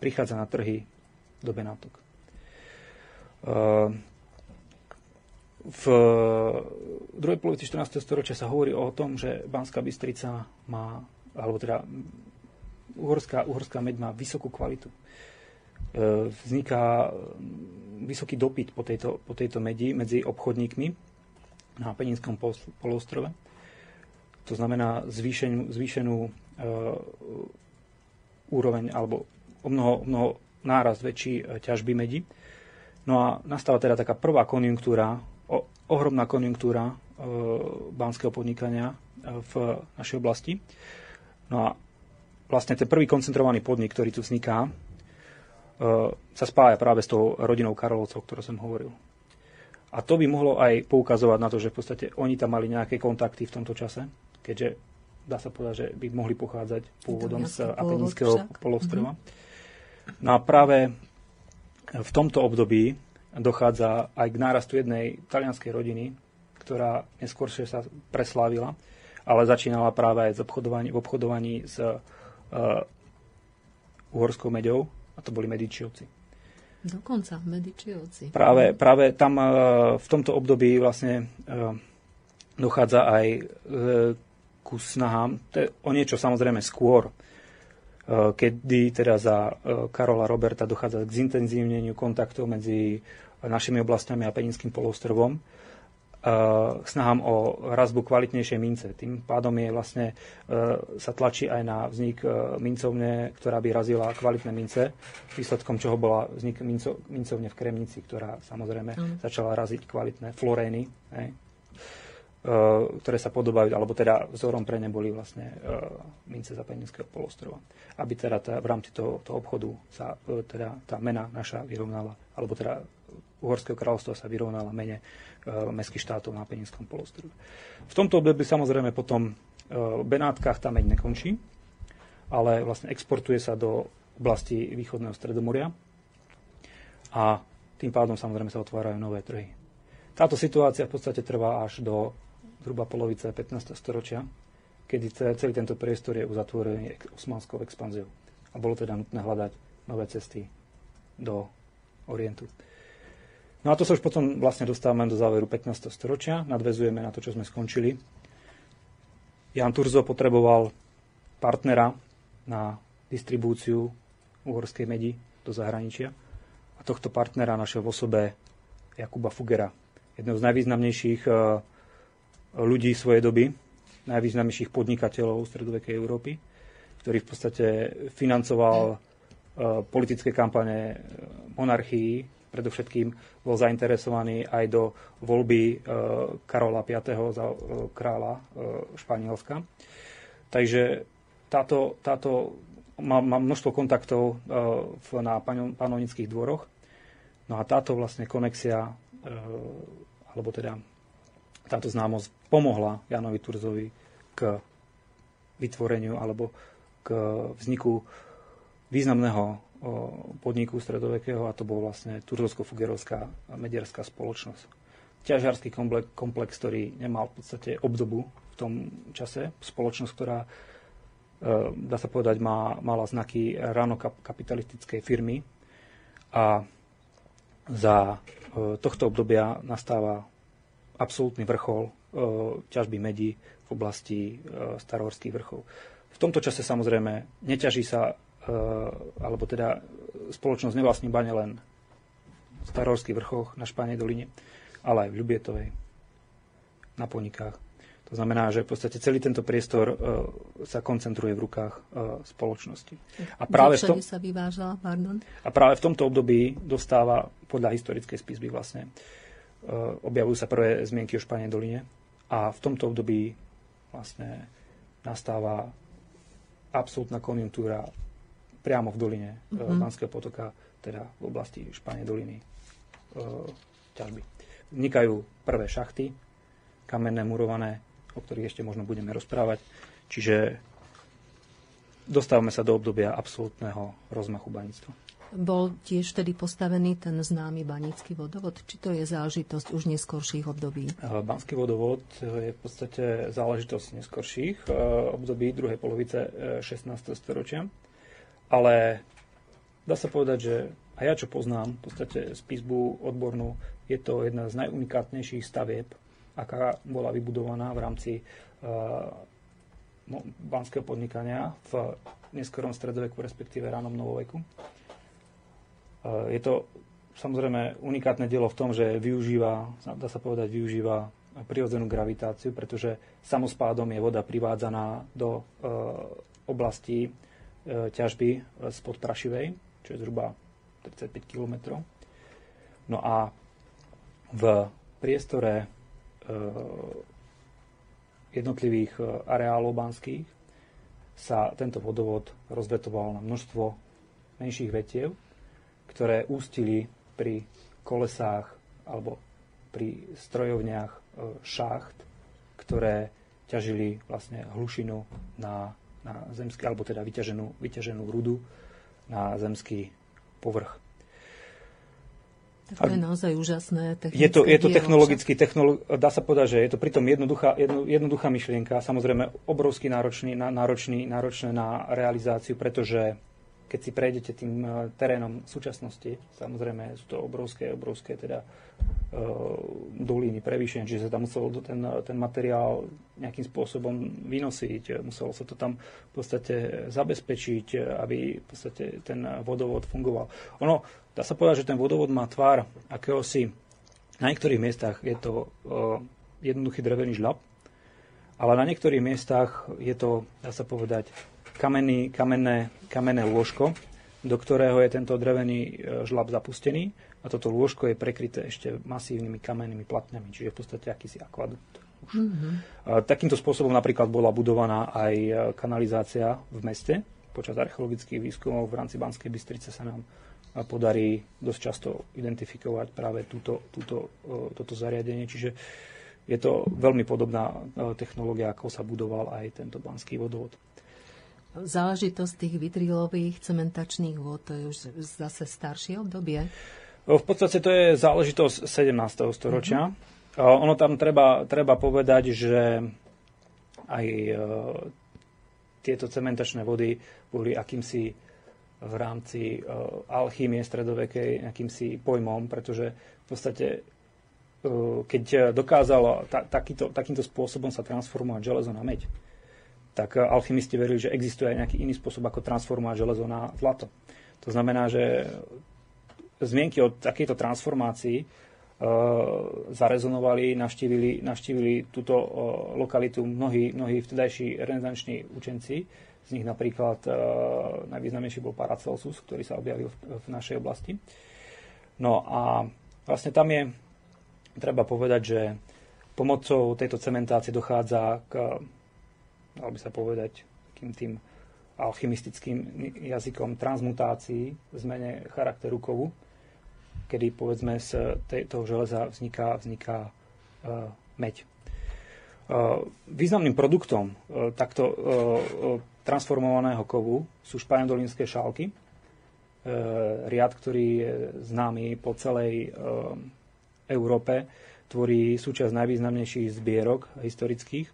prichádza na trhy do Benátok. E, v druhej polovici 14. storočia sa hovorí o tom, že Banská Bystrica má, alebo teda uhorská, uhorská meď má vysokú kvalitu. Vzniká vysoký dopyt po tejto, po tejto medi medzi obchodníkmi na Peninskom polostrove. To znamená zvýšenú, zvýšenú úroveň alebo o mnoho, mnoho náraz väčší ťažby medi. No a nastáva teda taká prvá konjunktúra, ohromná konjunktúra banského podnikania v našej oblasti. No a vlastne ten prvý koncentrovaný podnik, ktorý tu vzniká, sa spája práve s tou rodinou Karolovcov, ktorú som hovoril. A to by mohlo aj poukazovať na to, že v podstate oni tam mali nejaké kontakty v tomto čase, keďže dá sa povedať, že by mohli pochádzať pôvodom z Apeninského polostrova. Mm-hmm. No a práve v tomto období dochádza aj k nárastu jednej talianskej rodiny, ktorá neskôršie sa preslávila, ale začínala práve aj v obchodovaní, v obchodovaní s uh, uhorskou meďou, a to boli Medičiovci. Dokonca Medičiovci. Práve, práve tam uh, v tomto období vlastne uh, dochádza aj uh, ku snahám, to je o niečo samozrejme skôr, kedy teda za Karola Roberta dochádza k zintenzívneniu kontaktov medzi našimi oblastiami a Peninským polostrovom, snahám o razbu kvalitnejšej mince. Tým pádom je vlastne, sa tlačí aj na vznik mincovne, ktorá by razila kvalitné mince, výsledkom čoho bola vznik minco, mincovne v Kremnici, ktorá samozrejme mm. začala raziť kvalitné florény, ktoré sa podobajú, alebo teda vzorom pre ne boli vlastne mince Zapadníckého polostrova. Aby teda tá, v rámci toho, toho obchodu sa teda tá mena naša vyrovnala, alebo teda Uhorského kráľovstva sa vyrovnala mene mestských štátov na Peninskom polostrove. V tomto období samozrejme potom v Benátkach tá meň nekončí, ale vlastne exportuje sa do oblasti východného stredomoria a tým pádom samozrejme sa otvárajú nové trhy. Táto situácia v podstate trvá až do zhruba polovice 15. storočia, kedy celý tento priestor je uzatvorený osmanskou expanziou. A bolo teda nutné hľadať nové cesty do Orientu. No a to sa už potom vlastne dostávame do záveru 15. storočia, nadvezujeme na to, čo sme skončili. Jan Turzo potreboval partnera na distribúciu uhorskej medi do zahraničia a tohto partnera našiel v osobe Jakuba Fugera, jedného z najvýznamnejších e, ľudí svojej doby, najvýznamnejších podnikateľov stredovekej Európy, ktorý v podstate financoval e, politické kampane e, monarchii predovšetkým bol zainteresovaný aj do voľby e, Karola V. za kráľa Španielska. Takže táto, táto má, má množstvo kontaktov na panovnických dvoroch. No a táto vlastne konexia, alebo teda táto známosť pomohla Janovi Turzovi k vytvoreniu alebo k vzniku významného podniku stredovekého a to bol vlastne Turzovsko-Fugerovská medierská spoločnosť. Ťažiarský komplex, ktorý nemal v podstate obdobu v tom čase. Spoločnosť, ktorá, e, dá sa povedať, má, mala znaky ráno kapitalistickej firmy a za e, tohto obdobia nastáva absolútny vrchol e, ťažby medí v oblasti starohorských vrchov. V tomto čase samozrejme neťaží sa Eh, alebo teda spoločnosť nevlastní bane len v Starorských vrchoch na Špánej doline, ale aj v Ľubietovej, na Ponikách. To znamená, že v podstate celý tento priestor uh, sa koncentruje v rukách uh, spoločnosti. A práve, v tom, sa vyvážala, pardon? a práve v tomto období dostáva podľa historickej spisby vlastne objavujú sa prvé zmienky o Špánej doline a v tomto období vlastne nastáva absolútna konjunktúra priamo v doline mm-hmm. Banského potoka, teda v oblasti Španie doliny e, ťažby. Vznikajú prvé šachty, kamenné, murované, o ktorých ešte možno budeme rozprávať. Čiže dostávame sa do obdobia absolútneho rozmachu baníctva. Bol tiež vtedy postavený ten známy banícky vodovod? Či to je záležitosť už neskorších období? Banský vodovod je v podstate záležitosť neskorších období druhej polovice 16. storočia ale dá sa povedať, že a ja čo poznám, v podstate spisbu odbornú, je to jedna z najunikátnejších stavieb, aká bola vybudovaná v rámci uh, no, banského podnikania v neskorom stredoveku, respektíve ránom novoveku. Uh, je to samozrejme unikátne dielo v tom, že využíva, dá sa povedať, využíva prirodzenú gravitáciu, pretože samospádom je voda privádzaná do uh, oblasti E, ťažby spod Prašivej, čo je zhruba 35 km. No a v priestore jednotlivých areálov banských sa tento vodovod rozvetoval na množstvo menších vetiev, ktoré ústili pri kolesách alebo pri strojovniach šacht, ktoré ťažili vlastne hlušinu na, na zemský, alebo teda vyťaženú, vyťaženú rudu na zemský povrch. Tak to je naozaj úžasné. Je to, je to technologicky, technolo- dá sa povedať, že je to pritom jednoduchá, jedno, jednoduchá myšlienka, samozrejme obrovský náročný, náročný, náročné na realizáciu, pretože keď si prejdete tým eh, terénom súčasnosti, samozrejme sú to obrovské, obrovské teda uh, doliny prevýšenia, čiže sa tam muselo ten, ten materiál nejakým spôsobom vynosiť, muselo sa to tam v podstate zabezpečiť, aby v podstate ten vodovod fungoval. Ono, dá sa povedať, že ten vodovod má tvár akéhosi, na niektorých miestach je to uh, jednoduchý drevený žlab, ale na niektorých miestach je to, dá sa povedať, kamenný, kamenné, kamenné lôžko, do ktorého je tento drevený e, žlab zapustený a toto lôžko je prekryté ešte masívnymi kamennými platňami, čiže v podstate akýsi akvadukt. Mm-hmm. Takýmto spôsobom napríklad bola budovaná aj e, kanalizácia v meste. Počas archeologických výskumov v rámci Banskej Bystrice sa nám e, podarí dosť často identifikovať práve túto, túto, toto zariadenie. Čiže je to veľmi podobná technológia, ako sa budoval aj tento banský vodovod záležitosť tých vitrilových cementačných vôd, to je už zase staršie obdobie? V podstate to je záležitosť 17. storočia. Uh-huh. Ono tam treba, treba povedať, že aj e, tieto cementačné vody boli akýmsi v rámci e, alchýmie stredovekej akýmsi pojmom, pretože v podstate e, keď dokázalo ta, takýto, takýmto spôsobom sa transformovať železo na meď, tak eh, alchymisti verili, že existuje aj nejaký iný spôsob, ako transformovať železo na zlato. To znamená, že zmienky o takejto transformácii e, zarezonovali, navštívili, navštívili túto e, lokalitu mnohí, mnohí vtedajší renesanční učenci. Z nich napríklad e, najvýznamnejší bol Paracelsus, ktorý sa objavil v, v našej oblasti. No a vlastne tam je, treba povedať, že pomocou tejto cementácie dochádza k dal by sa povedať, takým tým alchymistickým jazykom transmutácií, zmene charakteru kovu, kedy povedzme z toho železa vzniká, vzniká uh, meď. Uh, významným produktom uh, takto uh, transformovaného kovu sú španielodolínske šálky, riad, ktorý je známy po celej Európe, tvorí súčasť najvýznamnejších zbierok historických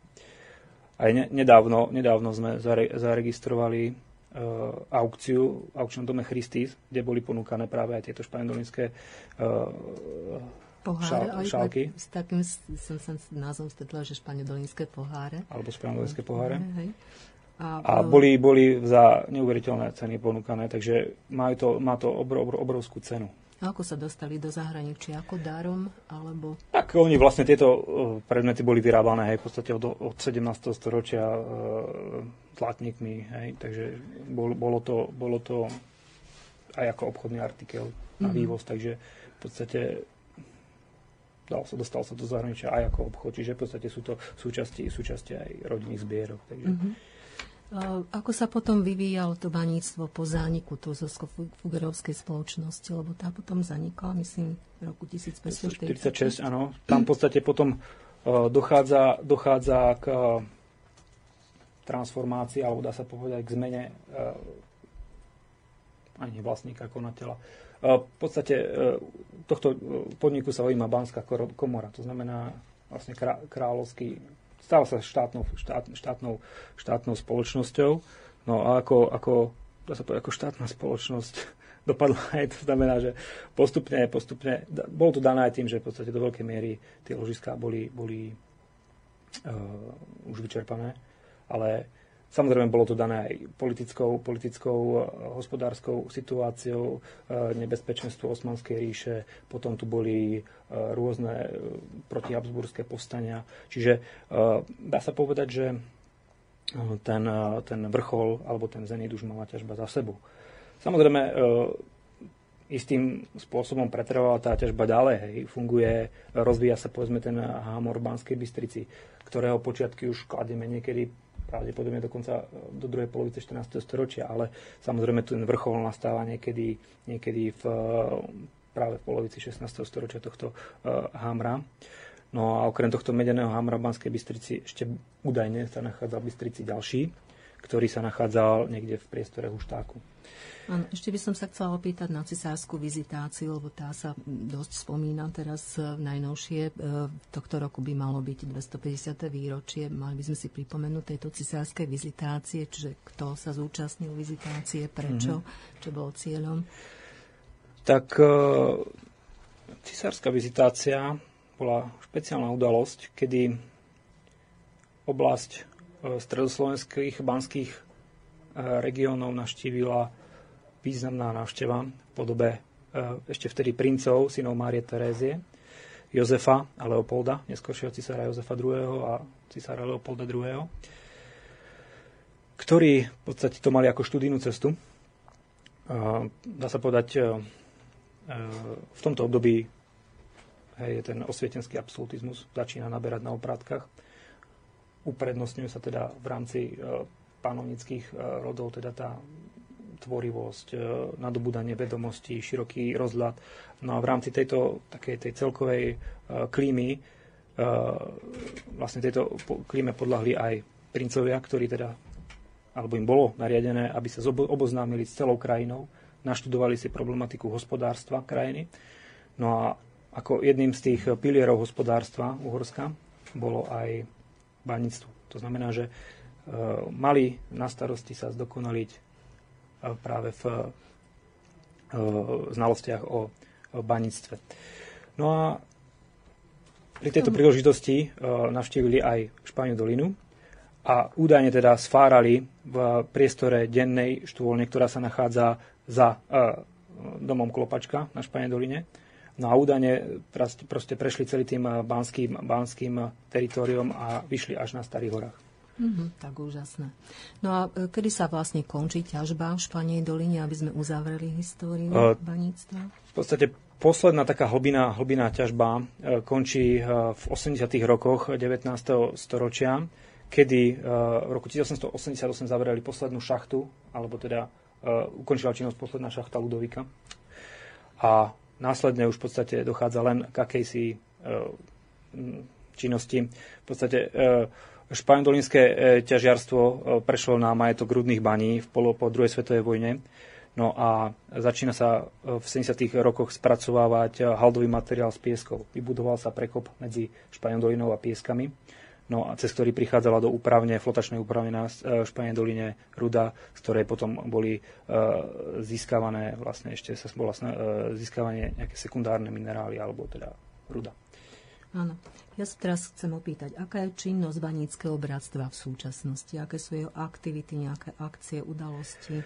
aj ne, nedávno, nedávno sme zare, zaregistrovali uh, aukciu aukčnom dome Christis, kde boli ponúkané práve aj tieto španieldolinské uh, Poháre, šal, šálky. S takým som sa názvom stretla, že španieldolinské poháre. Alebo španieldolinské poháre. Hej. A, a boli, boli za neuveriteľné ceny ponúkané, takže majú to, má to obrov, obrovskú cenu. A ako sa dostali do zahraničia? Ako darom? Alebo... Tak oni vlastne tieto e, predmety boli vyrábané hej, v podstate od, od 17. storočia e, zlatníkmi, hej, takže bol, bolo, to, bolo to aj ako obchodný artikel na mm-hmm. vývoz, takže v podstate dal sa, dostal sa do zahraničia aj ako obchod, čiže v podstate sú to súčasti, súčasti aj rodinných zbierok. Takže... Mm-hmm. Ako sa potom vyvíjalo to baníctvo po zániku Tuzosko-Fugerovskej spoločnosti, lebo tá potom zanikla, myslím, v roku 1546. áno. Tam v podstate potom uh, dochádza, dochádza k uh, transformácii, alebo dá sa povedať k zmene uh, ani vlastníka, konateľa. V podstate tohto podniku sa ojíma Banská komora, to znamená vlastne kráľovský stal sa štátnou, štát, štátnou, štátnou spoločnosťou. No a ako, ako, dá sa povedať, ako štátna spoločnosť [laughs] dopadla aj to znamená, že postupne, postupne, bolo to dané aj tým, že v podstate do veľkej miery tie ložiská boli, boli uh, už vyčerpané, ale Samozrejme, bolo to dané aj politickou, politickou eh, hospodárskou situáciou, eh, nebezpečenstvo Osmanskej ríše, potom tu boli eh, rôzne protihabsburské povstania. Čiže dá sa povedať, že ten, ten vrchol alebo ten zenit už mala ťažba za sebou. Samozrejme, istým spôsobom pretrvala tá ťažba ďalej. Hej. Funguje, rozvíja sa povedzme ten hámor Banskej Bystrici, ktorého počiatky už kladieme niekedy pravdepodobne dokonca do druhej polovice 14. storočia, ale samozrejme ten vrchol nastáva niekedy, niekedy v, práve v polovici 16. storočia tohto uh, hámra. No a okrem tohto medeného hámra v Banskej Bystrici ešte údajne sa nachádza v Bystrici ďalší, ktorý sa nachádzal niekde v priestore Huštáku. Áno, ešte by som sa chcela opýtať na cisárskú vizitáciu, lebo tá sa dosť spomína teraz e, najnovšie. E, tohto roku by malo byť 250. výročie. Mali by sme si pripomenúť tejto cisárskej vizitácie, čiže kto sa zúčastnil vizitácie, prečo, mm-hmm. čo bol cieľom. Tak e, cisárska vizitácia bola špeciálna udalosť, kedy oblasť stredoslovenských banských regiónov naštívila významná návšteva v podobe e, ešte vtedy princov, synov Márie Terézie, Jozefa a Leopolda, neskôršieho cisára Jozefa II. a cisára Leopolda II., ktorí v podstate to mali ako študijnú cestu. Dá sa povedať, e, e, v tomto období je ten osvietenský absolutizmus začína naberať na oprátkach. Uprednostňuje sa teda v rámci panovnických rodov teda tá tvorivosť, e, nadobudanie vedomostí, široký rozhľad. No a v rámci tejto takej tej celkovej e, klímy, e, vlastne tejto klíme podľahli aj princovia, ktorí teda, alebo im bolo nariadené, aby sa oboznámili s celou krajinou, naštudovali si problematiku hospodárstva krajiny. No a ako jedným z tých pilierov hospodárstva Uhorska bolo aj baníctvo. To znamená, že mali na starosti sa zdokonaliť práve v e, znalostiach o baníctve. No a pri tejto príležitosti e, navštívili aj Španiu dolinu a údajne teda sfárali v priestore dennej štôlne, ktorá sa nachádza za e, domom Klopačka na Španie doline. No a údajne proste prešli celý tým banským, banským teritoriom a vyšli až na Starých horách. Mm-hmm, tak úžasné. No a e, kedy sa vlastne končí ťažba v Španej doline, aby sme uzavreli históriu uh, baníctva? V podstate posledná taká hlbina, hlbina ťažba uh, končí uh, v 80. rokoch 19. storočia, kedy uh, v roku 1888 zavreli poslednú šachtu, alebo teda uh, ukončila činnosť posledná šachta Ludovika. A následne už v podstate dochádza len k akejsi činnosti. V podstate uh, Španieldolinské e, ťažiarstvo e, prešlo na majetok rudných baní v polo po druhej svetovej vojne. No a začína sa e, v 70. rokoch spracovávať haldový materiál z pieskov. Vybudoval sa prekop medzi Španiel a pieskami, no a cez ktorý prichádzala do úpravne, flotačnej úpravne na Španiel doline ruda, z ktorej potom boli získavané, vlastne ešte sa bola získavanie nejaké sekundárne minerály alebo teda ruda. Áno. Ja sa teraz chcem opýtať, aká je činnosť Baníckého bratstva v súčasnosti? Aké sú jeho aktivity, nejaké akcie, udalosti?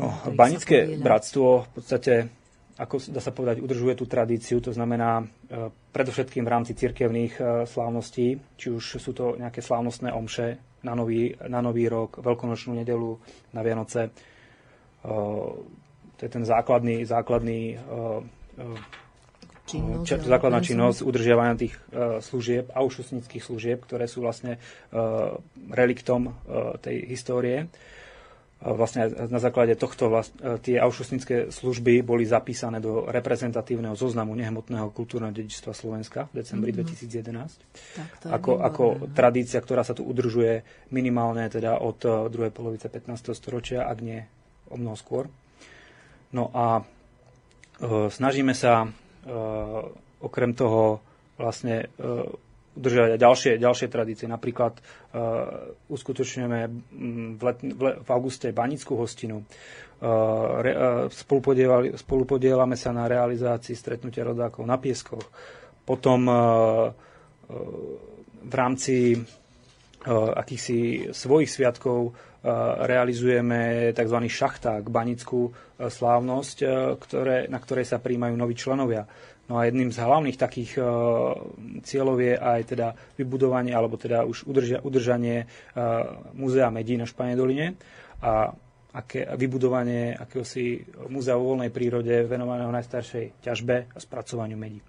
No, Banícke bratstvo v podstate, ako dá sa povedať, udržuje tú tradíciu, to znamená e, predovšetkým v rámci cirkevných e, slávností, či už sú to nejaké slávnostné omše na nový, na nový rok, veľkonočnú nedelu, na Vianoce. E, to je ten základný, základný e, e činnosť. Ča, základná činnosť udržiavania tých uh, služieb, aušusnických služieb, ktoré sú vlastne uh, reliktom uh, tej histórie. Uh, vlastne na základe tohto vlast, uh, tie aušusnické služby boli zapísané do reprezentatívneho zoznamu nehmotného kultúrneho dedičstva Slovenska v decembri mm-hmm. 2011. Tak, ako, ako tradícia, ktorá sa tu udržuje minimálne teda od uh, druhej polovice 15. storočia, ak nie o mnoho skôr. No a snažíme sa okrem toho vlastne eh, udržať ďalšie, ďalšie tradície. Napríklad uh, uskutočňujeme mm, v, let, v, v auguste banickú hostinu. Uh, uh, spolupodielame sa na realizácii stretnutia rodákov na Pieskoch. Potom uh, uh, v rámci uh, akýchsi svojich sviatkov realizujeme tzv. šachták, banickú slávnosť, ktoré, na ktorej sa príjmajú noví členovia. No a jedným z hlavných takých cieľov je aj teda vybudovanie alebo teda už udržia, udržanie uh, múzea Medí na Španej doline. A aké, vybudovanie akéhosi múzea vo voľnej prírode venovaného najstaršej ťažbe a spracovaniu medí.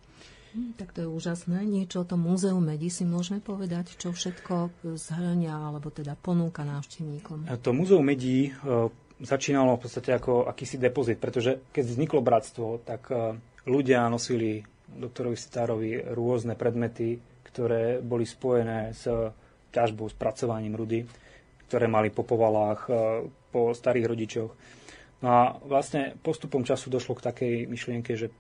Hm, tak to je úžasné. Niečo o tom múzeu medí si môžeme povedať, čo všetko zhrňa alebo teda ponúka návštevníkom. To múzeum medí e, začínalo v podstate ako akýsi depozit, pretože keď vzniklo bratstvo, tak e, ľudia nosili doktorovi Starovi rôzne predmety, ktoré boli spojené s ťažbou, spracovaním rudy, ktoré mali po povalách, e, po starých rodičoch. No a vlastne postupom času došlo k takej myšlienke, že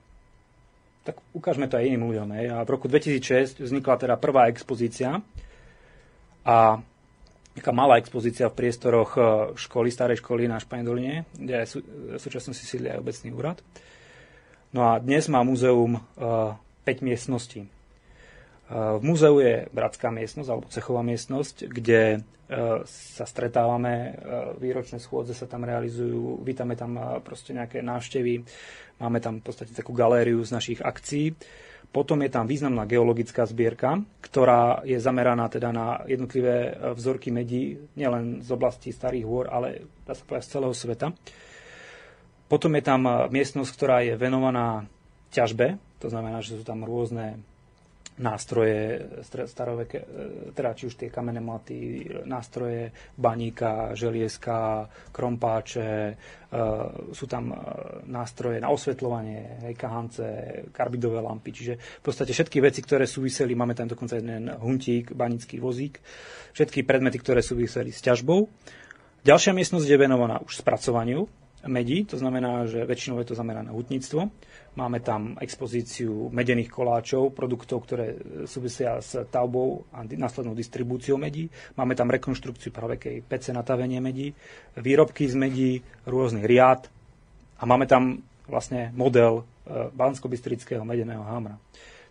tak ukážme to aj iným ľuďom. Hej. A v roku 2006 vznikla teda prvá expozícia a taká malá expozícia v priestoroch e, školy, starej školy na Španedoline, kde sú, v súčasnosti sídli aj obecný úrad. No a dnes má múzeum 5 e, miestností. E, v múzeu je bratská miestnosť alebo cechová miestnosť, kde sa stretávame, výročné schôdze sa tam realizujú, vítame tam proste nejaké návštevy, máme tam v podstate takú galériu z našich akcií. Potom je tam významná geologická zbierka, ktorá je zameraná teda na jednotlivé vzorky medí, nielen z oblasti starých hôr, ale dá sa povedať z celého sveta. Potom je tam miestnosť, ktorá je venovaná ťažbe, to znamená, že sú tam rôzne nástroje staroveké, e, teda či už tie kamenné maty, nástroje baníka, želieska, krompáče, e, sú tam e, nástroje na osvetľovanie, hej, kahance, karbidové lampy, čiže v podstate všetky veci, ktoré súviseli, máme tam dokonca jeden huntík, banický vozík, všetky predmety, ktoré súviseli s ťažbou. Ďalšia miestnosť je venovaná už spracovaniu medí, to znamená, že väčšinou je to zamerané na hutníctvo. Máme tam expozíciu medených koláčov, produktov, ktoré súvisia s tavbou a následnou distribúciou medí. Máme tam rekonštrukciu pravekej pece na tavenie medí, výrobky z medí, rôznych riad a máme tam vlastne model e, bansko-bystrického medeného hámra.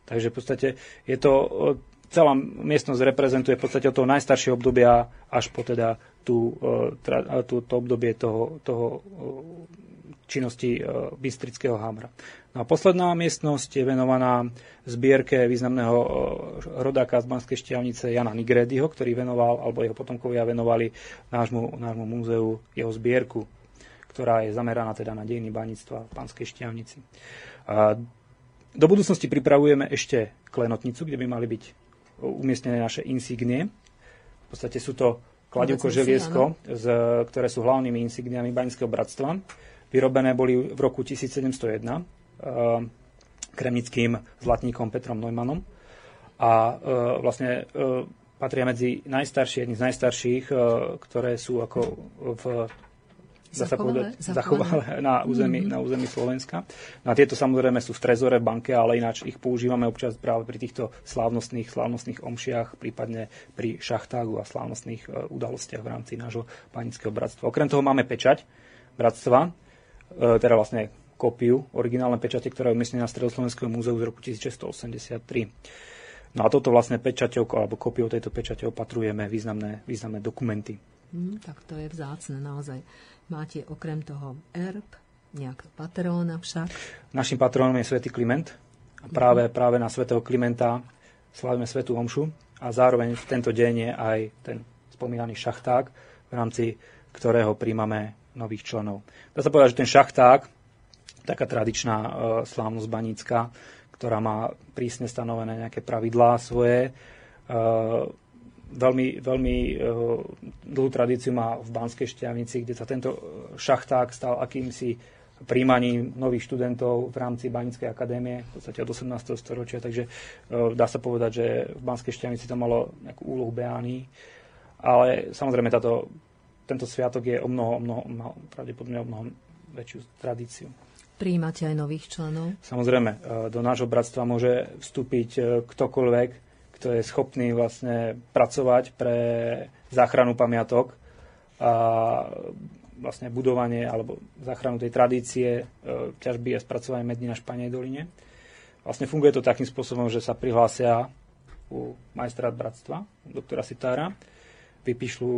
Takže v podstate je to e, celá miestnosť reprezentuje v podstate od toho najstaršieho obdobia až po teda tú, e, tú, to obdobie toho, toho činnosti Bystrického hámra. No a posledná miestnosť je venovaná zbierke významného e, rodáka z Banskej šťavnice Jana Nigrédyho, ktorý venoval, alebo jeho potomkovia venovali nášmu, nášmu múzeu jeho zbierku, ktorá je zameraná teda na dejiny baníctva v Banskej šťavnici. A do budúcnosti pripravujeme ešte klenotnicu, kde by mali byť umiestnené naše insignie. V podstate sú to kladivko želiesko, ktoré sú hlavnými insigniami Baňského bratstva. Vyrobené boli v roku 1701 Eh, kremnickým zlatníkom Petrom Neumannom. A eh, vlastne eh, patria medzi najstaršie, jedni z najstarších, ktoré sú ako v zachovalé, zachovalé na, území, mm-hmm. na území Slovenska. No a tieto samozrejme sú v trezore, v banke, ale ináč ich používame občas práve pri týchto slávnostných, slávnostných omšiach, prípadne pri šachtágu a slávnostných uh, udalostiach v rámci nášho panického bratstva. Okrem toho máme pečať bratstva, uh, teda vlastne kópiu originálnej pečate, ktorá je umiestnená na Stredoslovenského múzeu z roku 1683. No a toto vlastne pečaťou, alebo kópiou tejto pečate opatrujeme významné, významné dokumenty. Mm, tak to je vzácne naozaj. Máte okrem toho erb, nejaká patróna však? Našim patrónom je svätý Kliment. A práve, mm. práve na svätého Klimenta slavíme svetú omšu a zároveň v tento deň je aj ten spomínaný šachták, v rámci ktorého príjmame nových členov. Dá sa povedať, že ten šachták taká tradičná uh, slávnosť banícka, ktorá má prísne stanovené nejaké pravidlá svoje. Uh, veľmi, veľmi uh, dlhú tradíciu má v Banskej šťavnici, kde sa tento šachták stal akýmsi príjmaním nových študentov v rámci Banickej akadémie, v podstate od 18. storočia, takže uh, dá sa povedať, že v Banskej šťavnici to malo nejakú úlohu beány, ale samozrejme táto, tento sviatok je o mnoho, mnoho, mnoho pravdepodobne o mnoho väčšiu tradíciu. Príjmate aj nových členov? Samozrejme, do nášho bratstva môže vstúpiť ktokoľvek, kto je schopný vlastne pracovať pre záchranu pamiatok a vlastne budovanie alebo záchranu tej tradície e, ťažby a spracovania mední na Španej doline. Vlastne funguje to takým spôsobom, že sa prihlásia u majstra bratstva, doktora Sitára, vypíšľú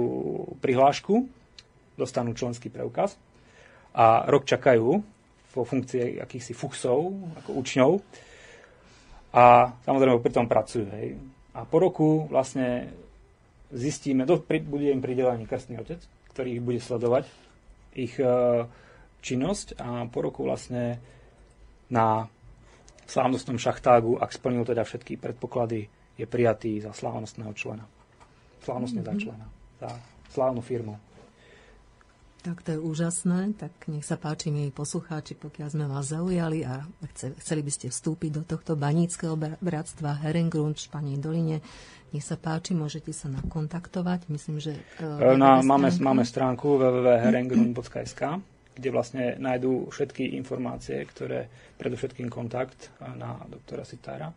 prihlášku, dostanú členský preukaz a rok čakajú, vo funkcii akýchsi fuchsov, ako učňov. A samozrejme pri tom pracujú. Hej. A po roku vlastne zistíme, do, bude im pridelený krstný otec, ktorý ich bude sledovať ich činnosť a po roku vlastne na slávnostnom šachtágu, ak splnil teda všetky predpoklady, je prijatý za slávnostného člena. Slávnostne za mhm. člena. Za slávnu firmu. Tak to je úžasné, tak nech sa páči, mi poslucháči, pokiaľ sme vás zaujali a chceli by ste vstúpiť do tohto baníckého bratstva Herengrund v Španej doline, nech sa páči, môžete sa nakontaktovať. Myslím, že... Uh, na, máme, máme stránku www.herengrund.sk kde vlastne nájdú všetky informácie, ktoré, predovšetkým kontakt na doktora Sitára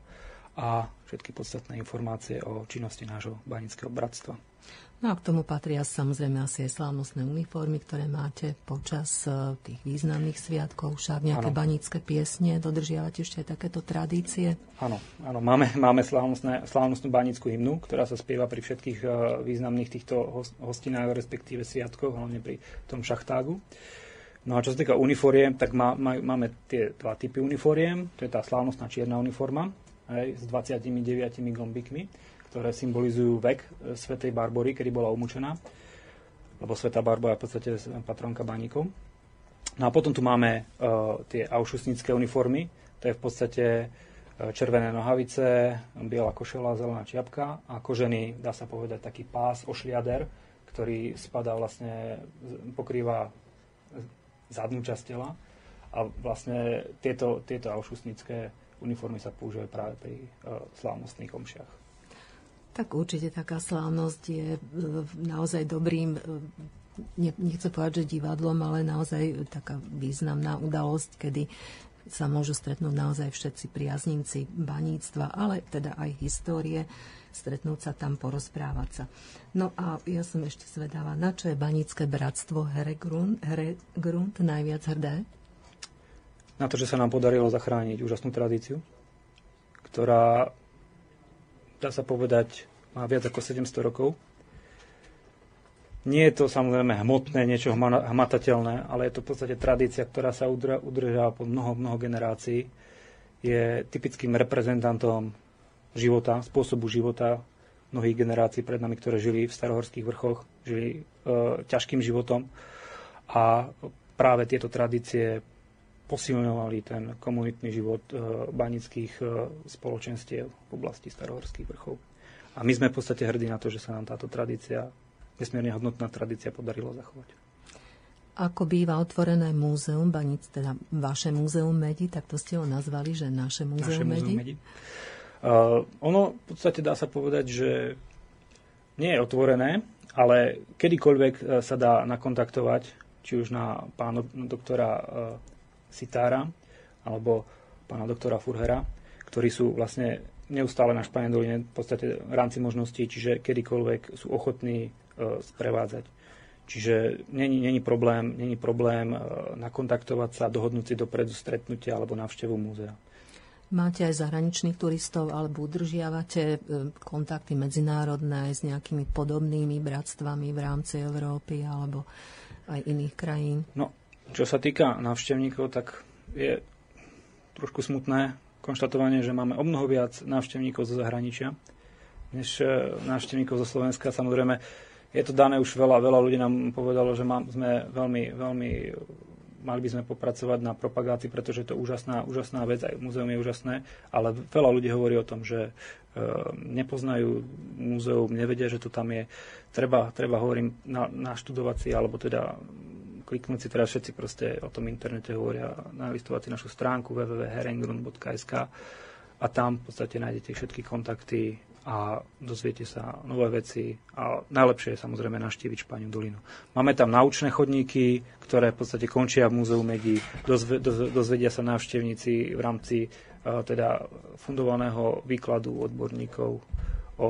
a všetky podstatné informácie o činnosti nášho banického bratstva. No a k tomu patria samozrejme asi aj slávnostné uniformy, ktoré máte počas e, tých významných sviatkov, však nejaké ano. banické piesne, dodržiavate ešte aj takéto tradície? Áno, áno máme, máme slávnostné, slávnostnú banickú hymnu, ktorá sa spieva pri všetkých uh, významných týchto hostinách, respektíve sviatkoch, hlavne pri tom šachtágu. No a čo sa týka uniforiem, tak má, má, máme tie dva typy uniforiem. To je tá slávnostná čierna uniforma aj, s 29 gombikmi, ktoré symbolizujú vek e, svätej Barbory, kedy bola umúčená. Lebo Sveta Barbara je v podstate patronka baníkov. No a potom tu máme uh, tie aušusnické uniformy. To je v podstate uh, červené nohavice, biela košela, zelená čiapka a kožený, dá sa povedať, taký pás, ošliader, ktorý spadá vlastne, pokrýva zadnú časť tela. A vlastne tieto, tieto uniformy sa používajú práve pri uh, slávnostných omšiach. Tak určite taká slávnosť je uh, naozaj dobrým, uh, nechcem povedať, že divadlom, ale naozaj taká významná udalosť, kedy sa môžu stretnúť naozaj všetci priaznivci baníctva, ale teda aj histórie, stretnúť sa tam, porozprávať sa. No a ja som ešte zvedáva, na čo je banícke bratstvo Heregrund, Heregrund najviac hrdé? Na to, že sa nám podarilo zachrániť úžasnú tradíciu, ktorá, dá sa povedať, má viac ako 700 rokov nie je to samozrejme hmotné, niečo hmatateľné, ale je to v podstate tradícia, ktorá sa udržala po mnoho, mnoho generácií. Je typickým reprezentantom života, spôsobu života mnohých generácií pred nami, ktoré žili v starohorských vrchoch, žili e, ťažkým životom. A práve tieto tradície posilňovali ten komunitný život e, banických e, spoločenstiev v oblasti starohorských vrchov. A my sme v podstate hrdí na to, že sa nám táto tradícia nesmierne hodnotná tradícia podarilo zachovať. Ako býva otvorené múzeum Banic, teda vaše múzeum Medi, tak to ste ho nazvali, že naše múzeum naše Medi? Medi. Uh, ono v podstate dá sa povedať, že nie je otvorené, ale kedykoľvek sa dá nakontaktovať, či už na pána doktora uh, Sitára alebo pána doktora Furhera, ktorí sú vlastne neustále na Španedoline v podstate v rámci možností, čiže kedykoľvek sú ochotní E, sprevádzať. Čiže není, není problém, není problém e, nakontaktovať sa, dohodnúť si dopredu stretnutia alebo návštevu múzea. Máte aj zahraničných turistov alebo udržiavate e, kontakty medzinárodné s nejakými podobnými bratstvami v rámci Európy alebo aj iných krajín? No, čo sa týka návštevníkov, tak je trošku smutné konštatovanie, že máme o mnoho viac návštevníkov zo zahraničia než návštevníkov zo Slovenska. Samozrejme, je to dané už veľa, veľa ľudí nám povedalo, že má, sme veľmi, veľmi mali by sme popracovať na propagácii, pretože je to úžasná, úžasná vec, aj múzeum je úžasné, ale veľa ľudí hovorí o tom, že e, nepoznajú múzeum, nevedia, že to tam je. Treba, treba hovorím, na, naštudovať si, alebo teda kliknúť si, teraz všetci proste o tom internete hovoria, nalistovať si našu stránku www.herengrund.sk a tam v podstate nájdete všetky kontakty a dozviete sa nové veci a najlepšie je samozrejme naštíviť Španiu dolinu. Máme tam naučné chodníky, ktoré v podstate končia v Múzeu Medí, dozve, dozvedia sa návštevníci v rámci uh, teda fundovaného výkladu odborníkov o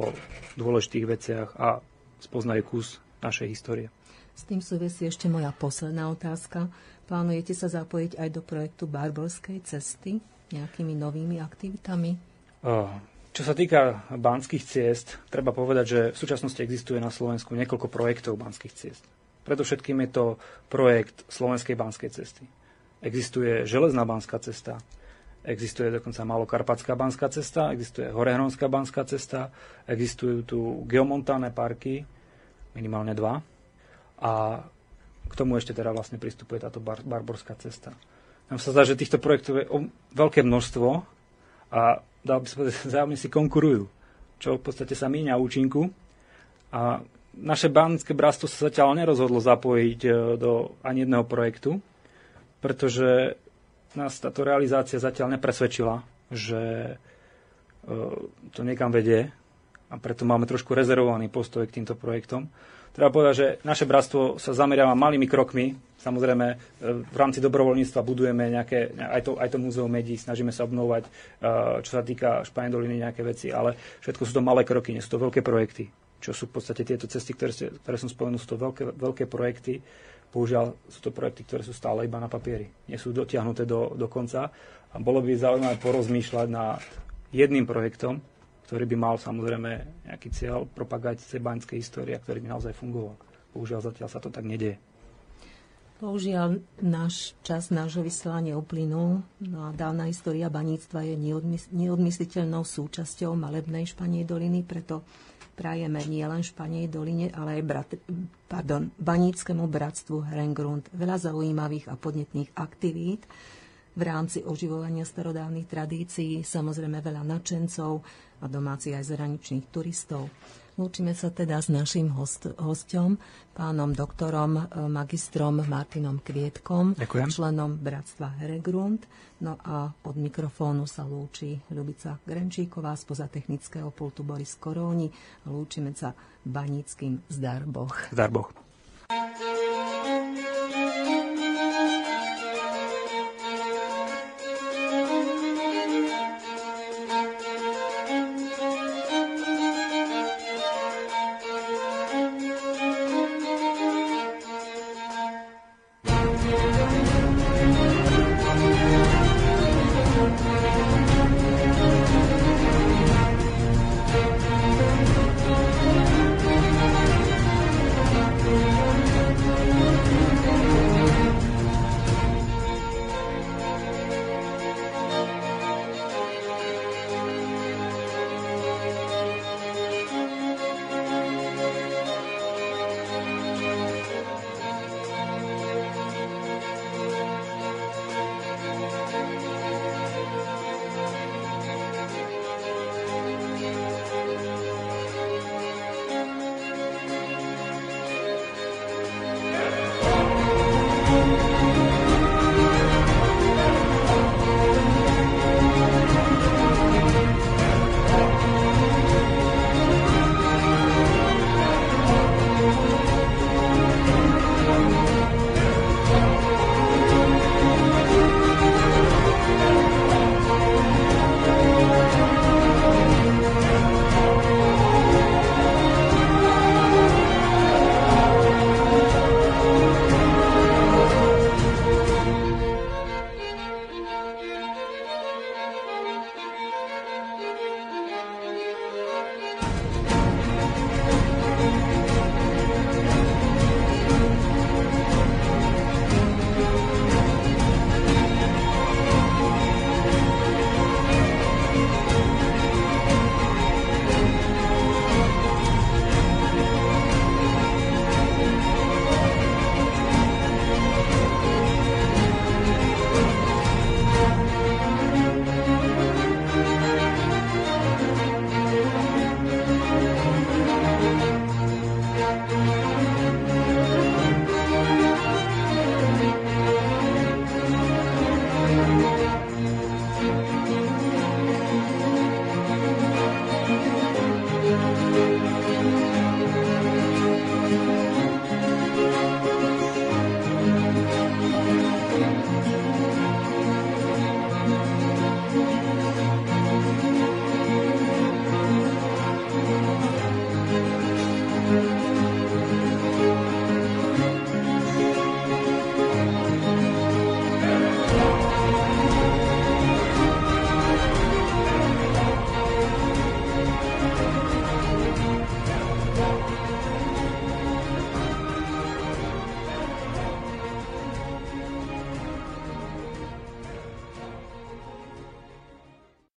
dôležitých veciach a spoznajú kus našej histórie. S tým súvisí ešte moja posledná otázka. Plánujete sa zapojiť aj do projektu Barborskej cesty nejakými novými aktivitami? Čo sa týka banských ciest, treba povedať, že v súčasnosti existuje na Slovensku niekoľko projektov banských ciest. Predovšetkým je to projekt Slovenskej banskej cesty. Existuje železná banská cesta, existuje dokonca Malokarpatská banská cesta, existuje Horehronská banská cesta, existujú tu geomontánne parky, minimálne dva. A k tomu ešte teda vlastne pristupuje táto bar, barborská cesta. Nám sa zdá, že týchto projektov je o veľké množstvo a dal by sa [laughs] zájomne si konkurujú, čo v podstate sa míňa účinku. A naše banské bratstvo sa zatiaľ nerozhodlo zapojiť e, do ani jedného projektu, pretože nás táto realizácia zatiaľ nepresvedčila, že e, to niekam vedie a preto máme trošku rezervovaný postoj k týmto projektom. Treba povedať, že naše bratstvo sa zameriava malými krokmi. Samozrejme, e, v rámci dobrovoľníctva budujeme nejaké, aj to, aj to múzeum medí, snažíme sa obnovovať, e, čo sa týka Španieliny, nejaké veci, ale všetko sú to malé kroky, nie sú to veľké projekty. Čo sú v podstate tieto cesty, ktoré, ktoré som spomenul, sú to veľké, veľké projekty. Bohužiaľ sú to projekty, ktoré sú stále iba na papieri. Nie sú dotiahnuté do, do konca. A bolo by zaujímavé porozmýšľať nad jedným projektom, ktorý by mal samozrejme nejaký cieľ propagácie baňskej histórie, ktorý by naozaj fungoval. Bohužiaľ zatiaľ sa to tak nedieje. Bohužiaľ, náš čas nášho vysielania uplynul no a dávna história baníctva je neodmys- neodmysliteľnou súčasťou malebnej Španej doliny, preto prajeme nielen Španej doline, ale aj brat- pardon, baníckému bratstvu Herengrund veľa zaujímavých a podnetných aktivít, v rámci oživovania starodávnych tradícií, samozrejme veľa nadšencov a domácich aj zahraničných turistov. Lúčime sa teda s našim host, hostom, pánom doktorom, e, magistrom Martinom Kvietkom, Ďakujem. členom Bratstva Heregrund. No a od mikrofónu sa lúči Ľubica Grenčíková, spoza technického pultu Boris Koróni. Lúčime sa baníckým Zdar Boh. Zdar Boh.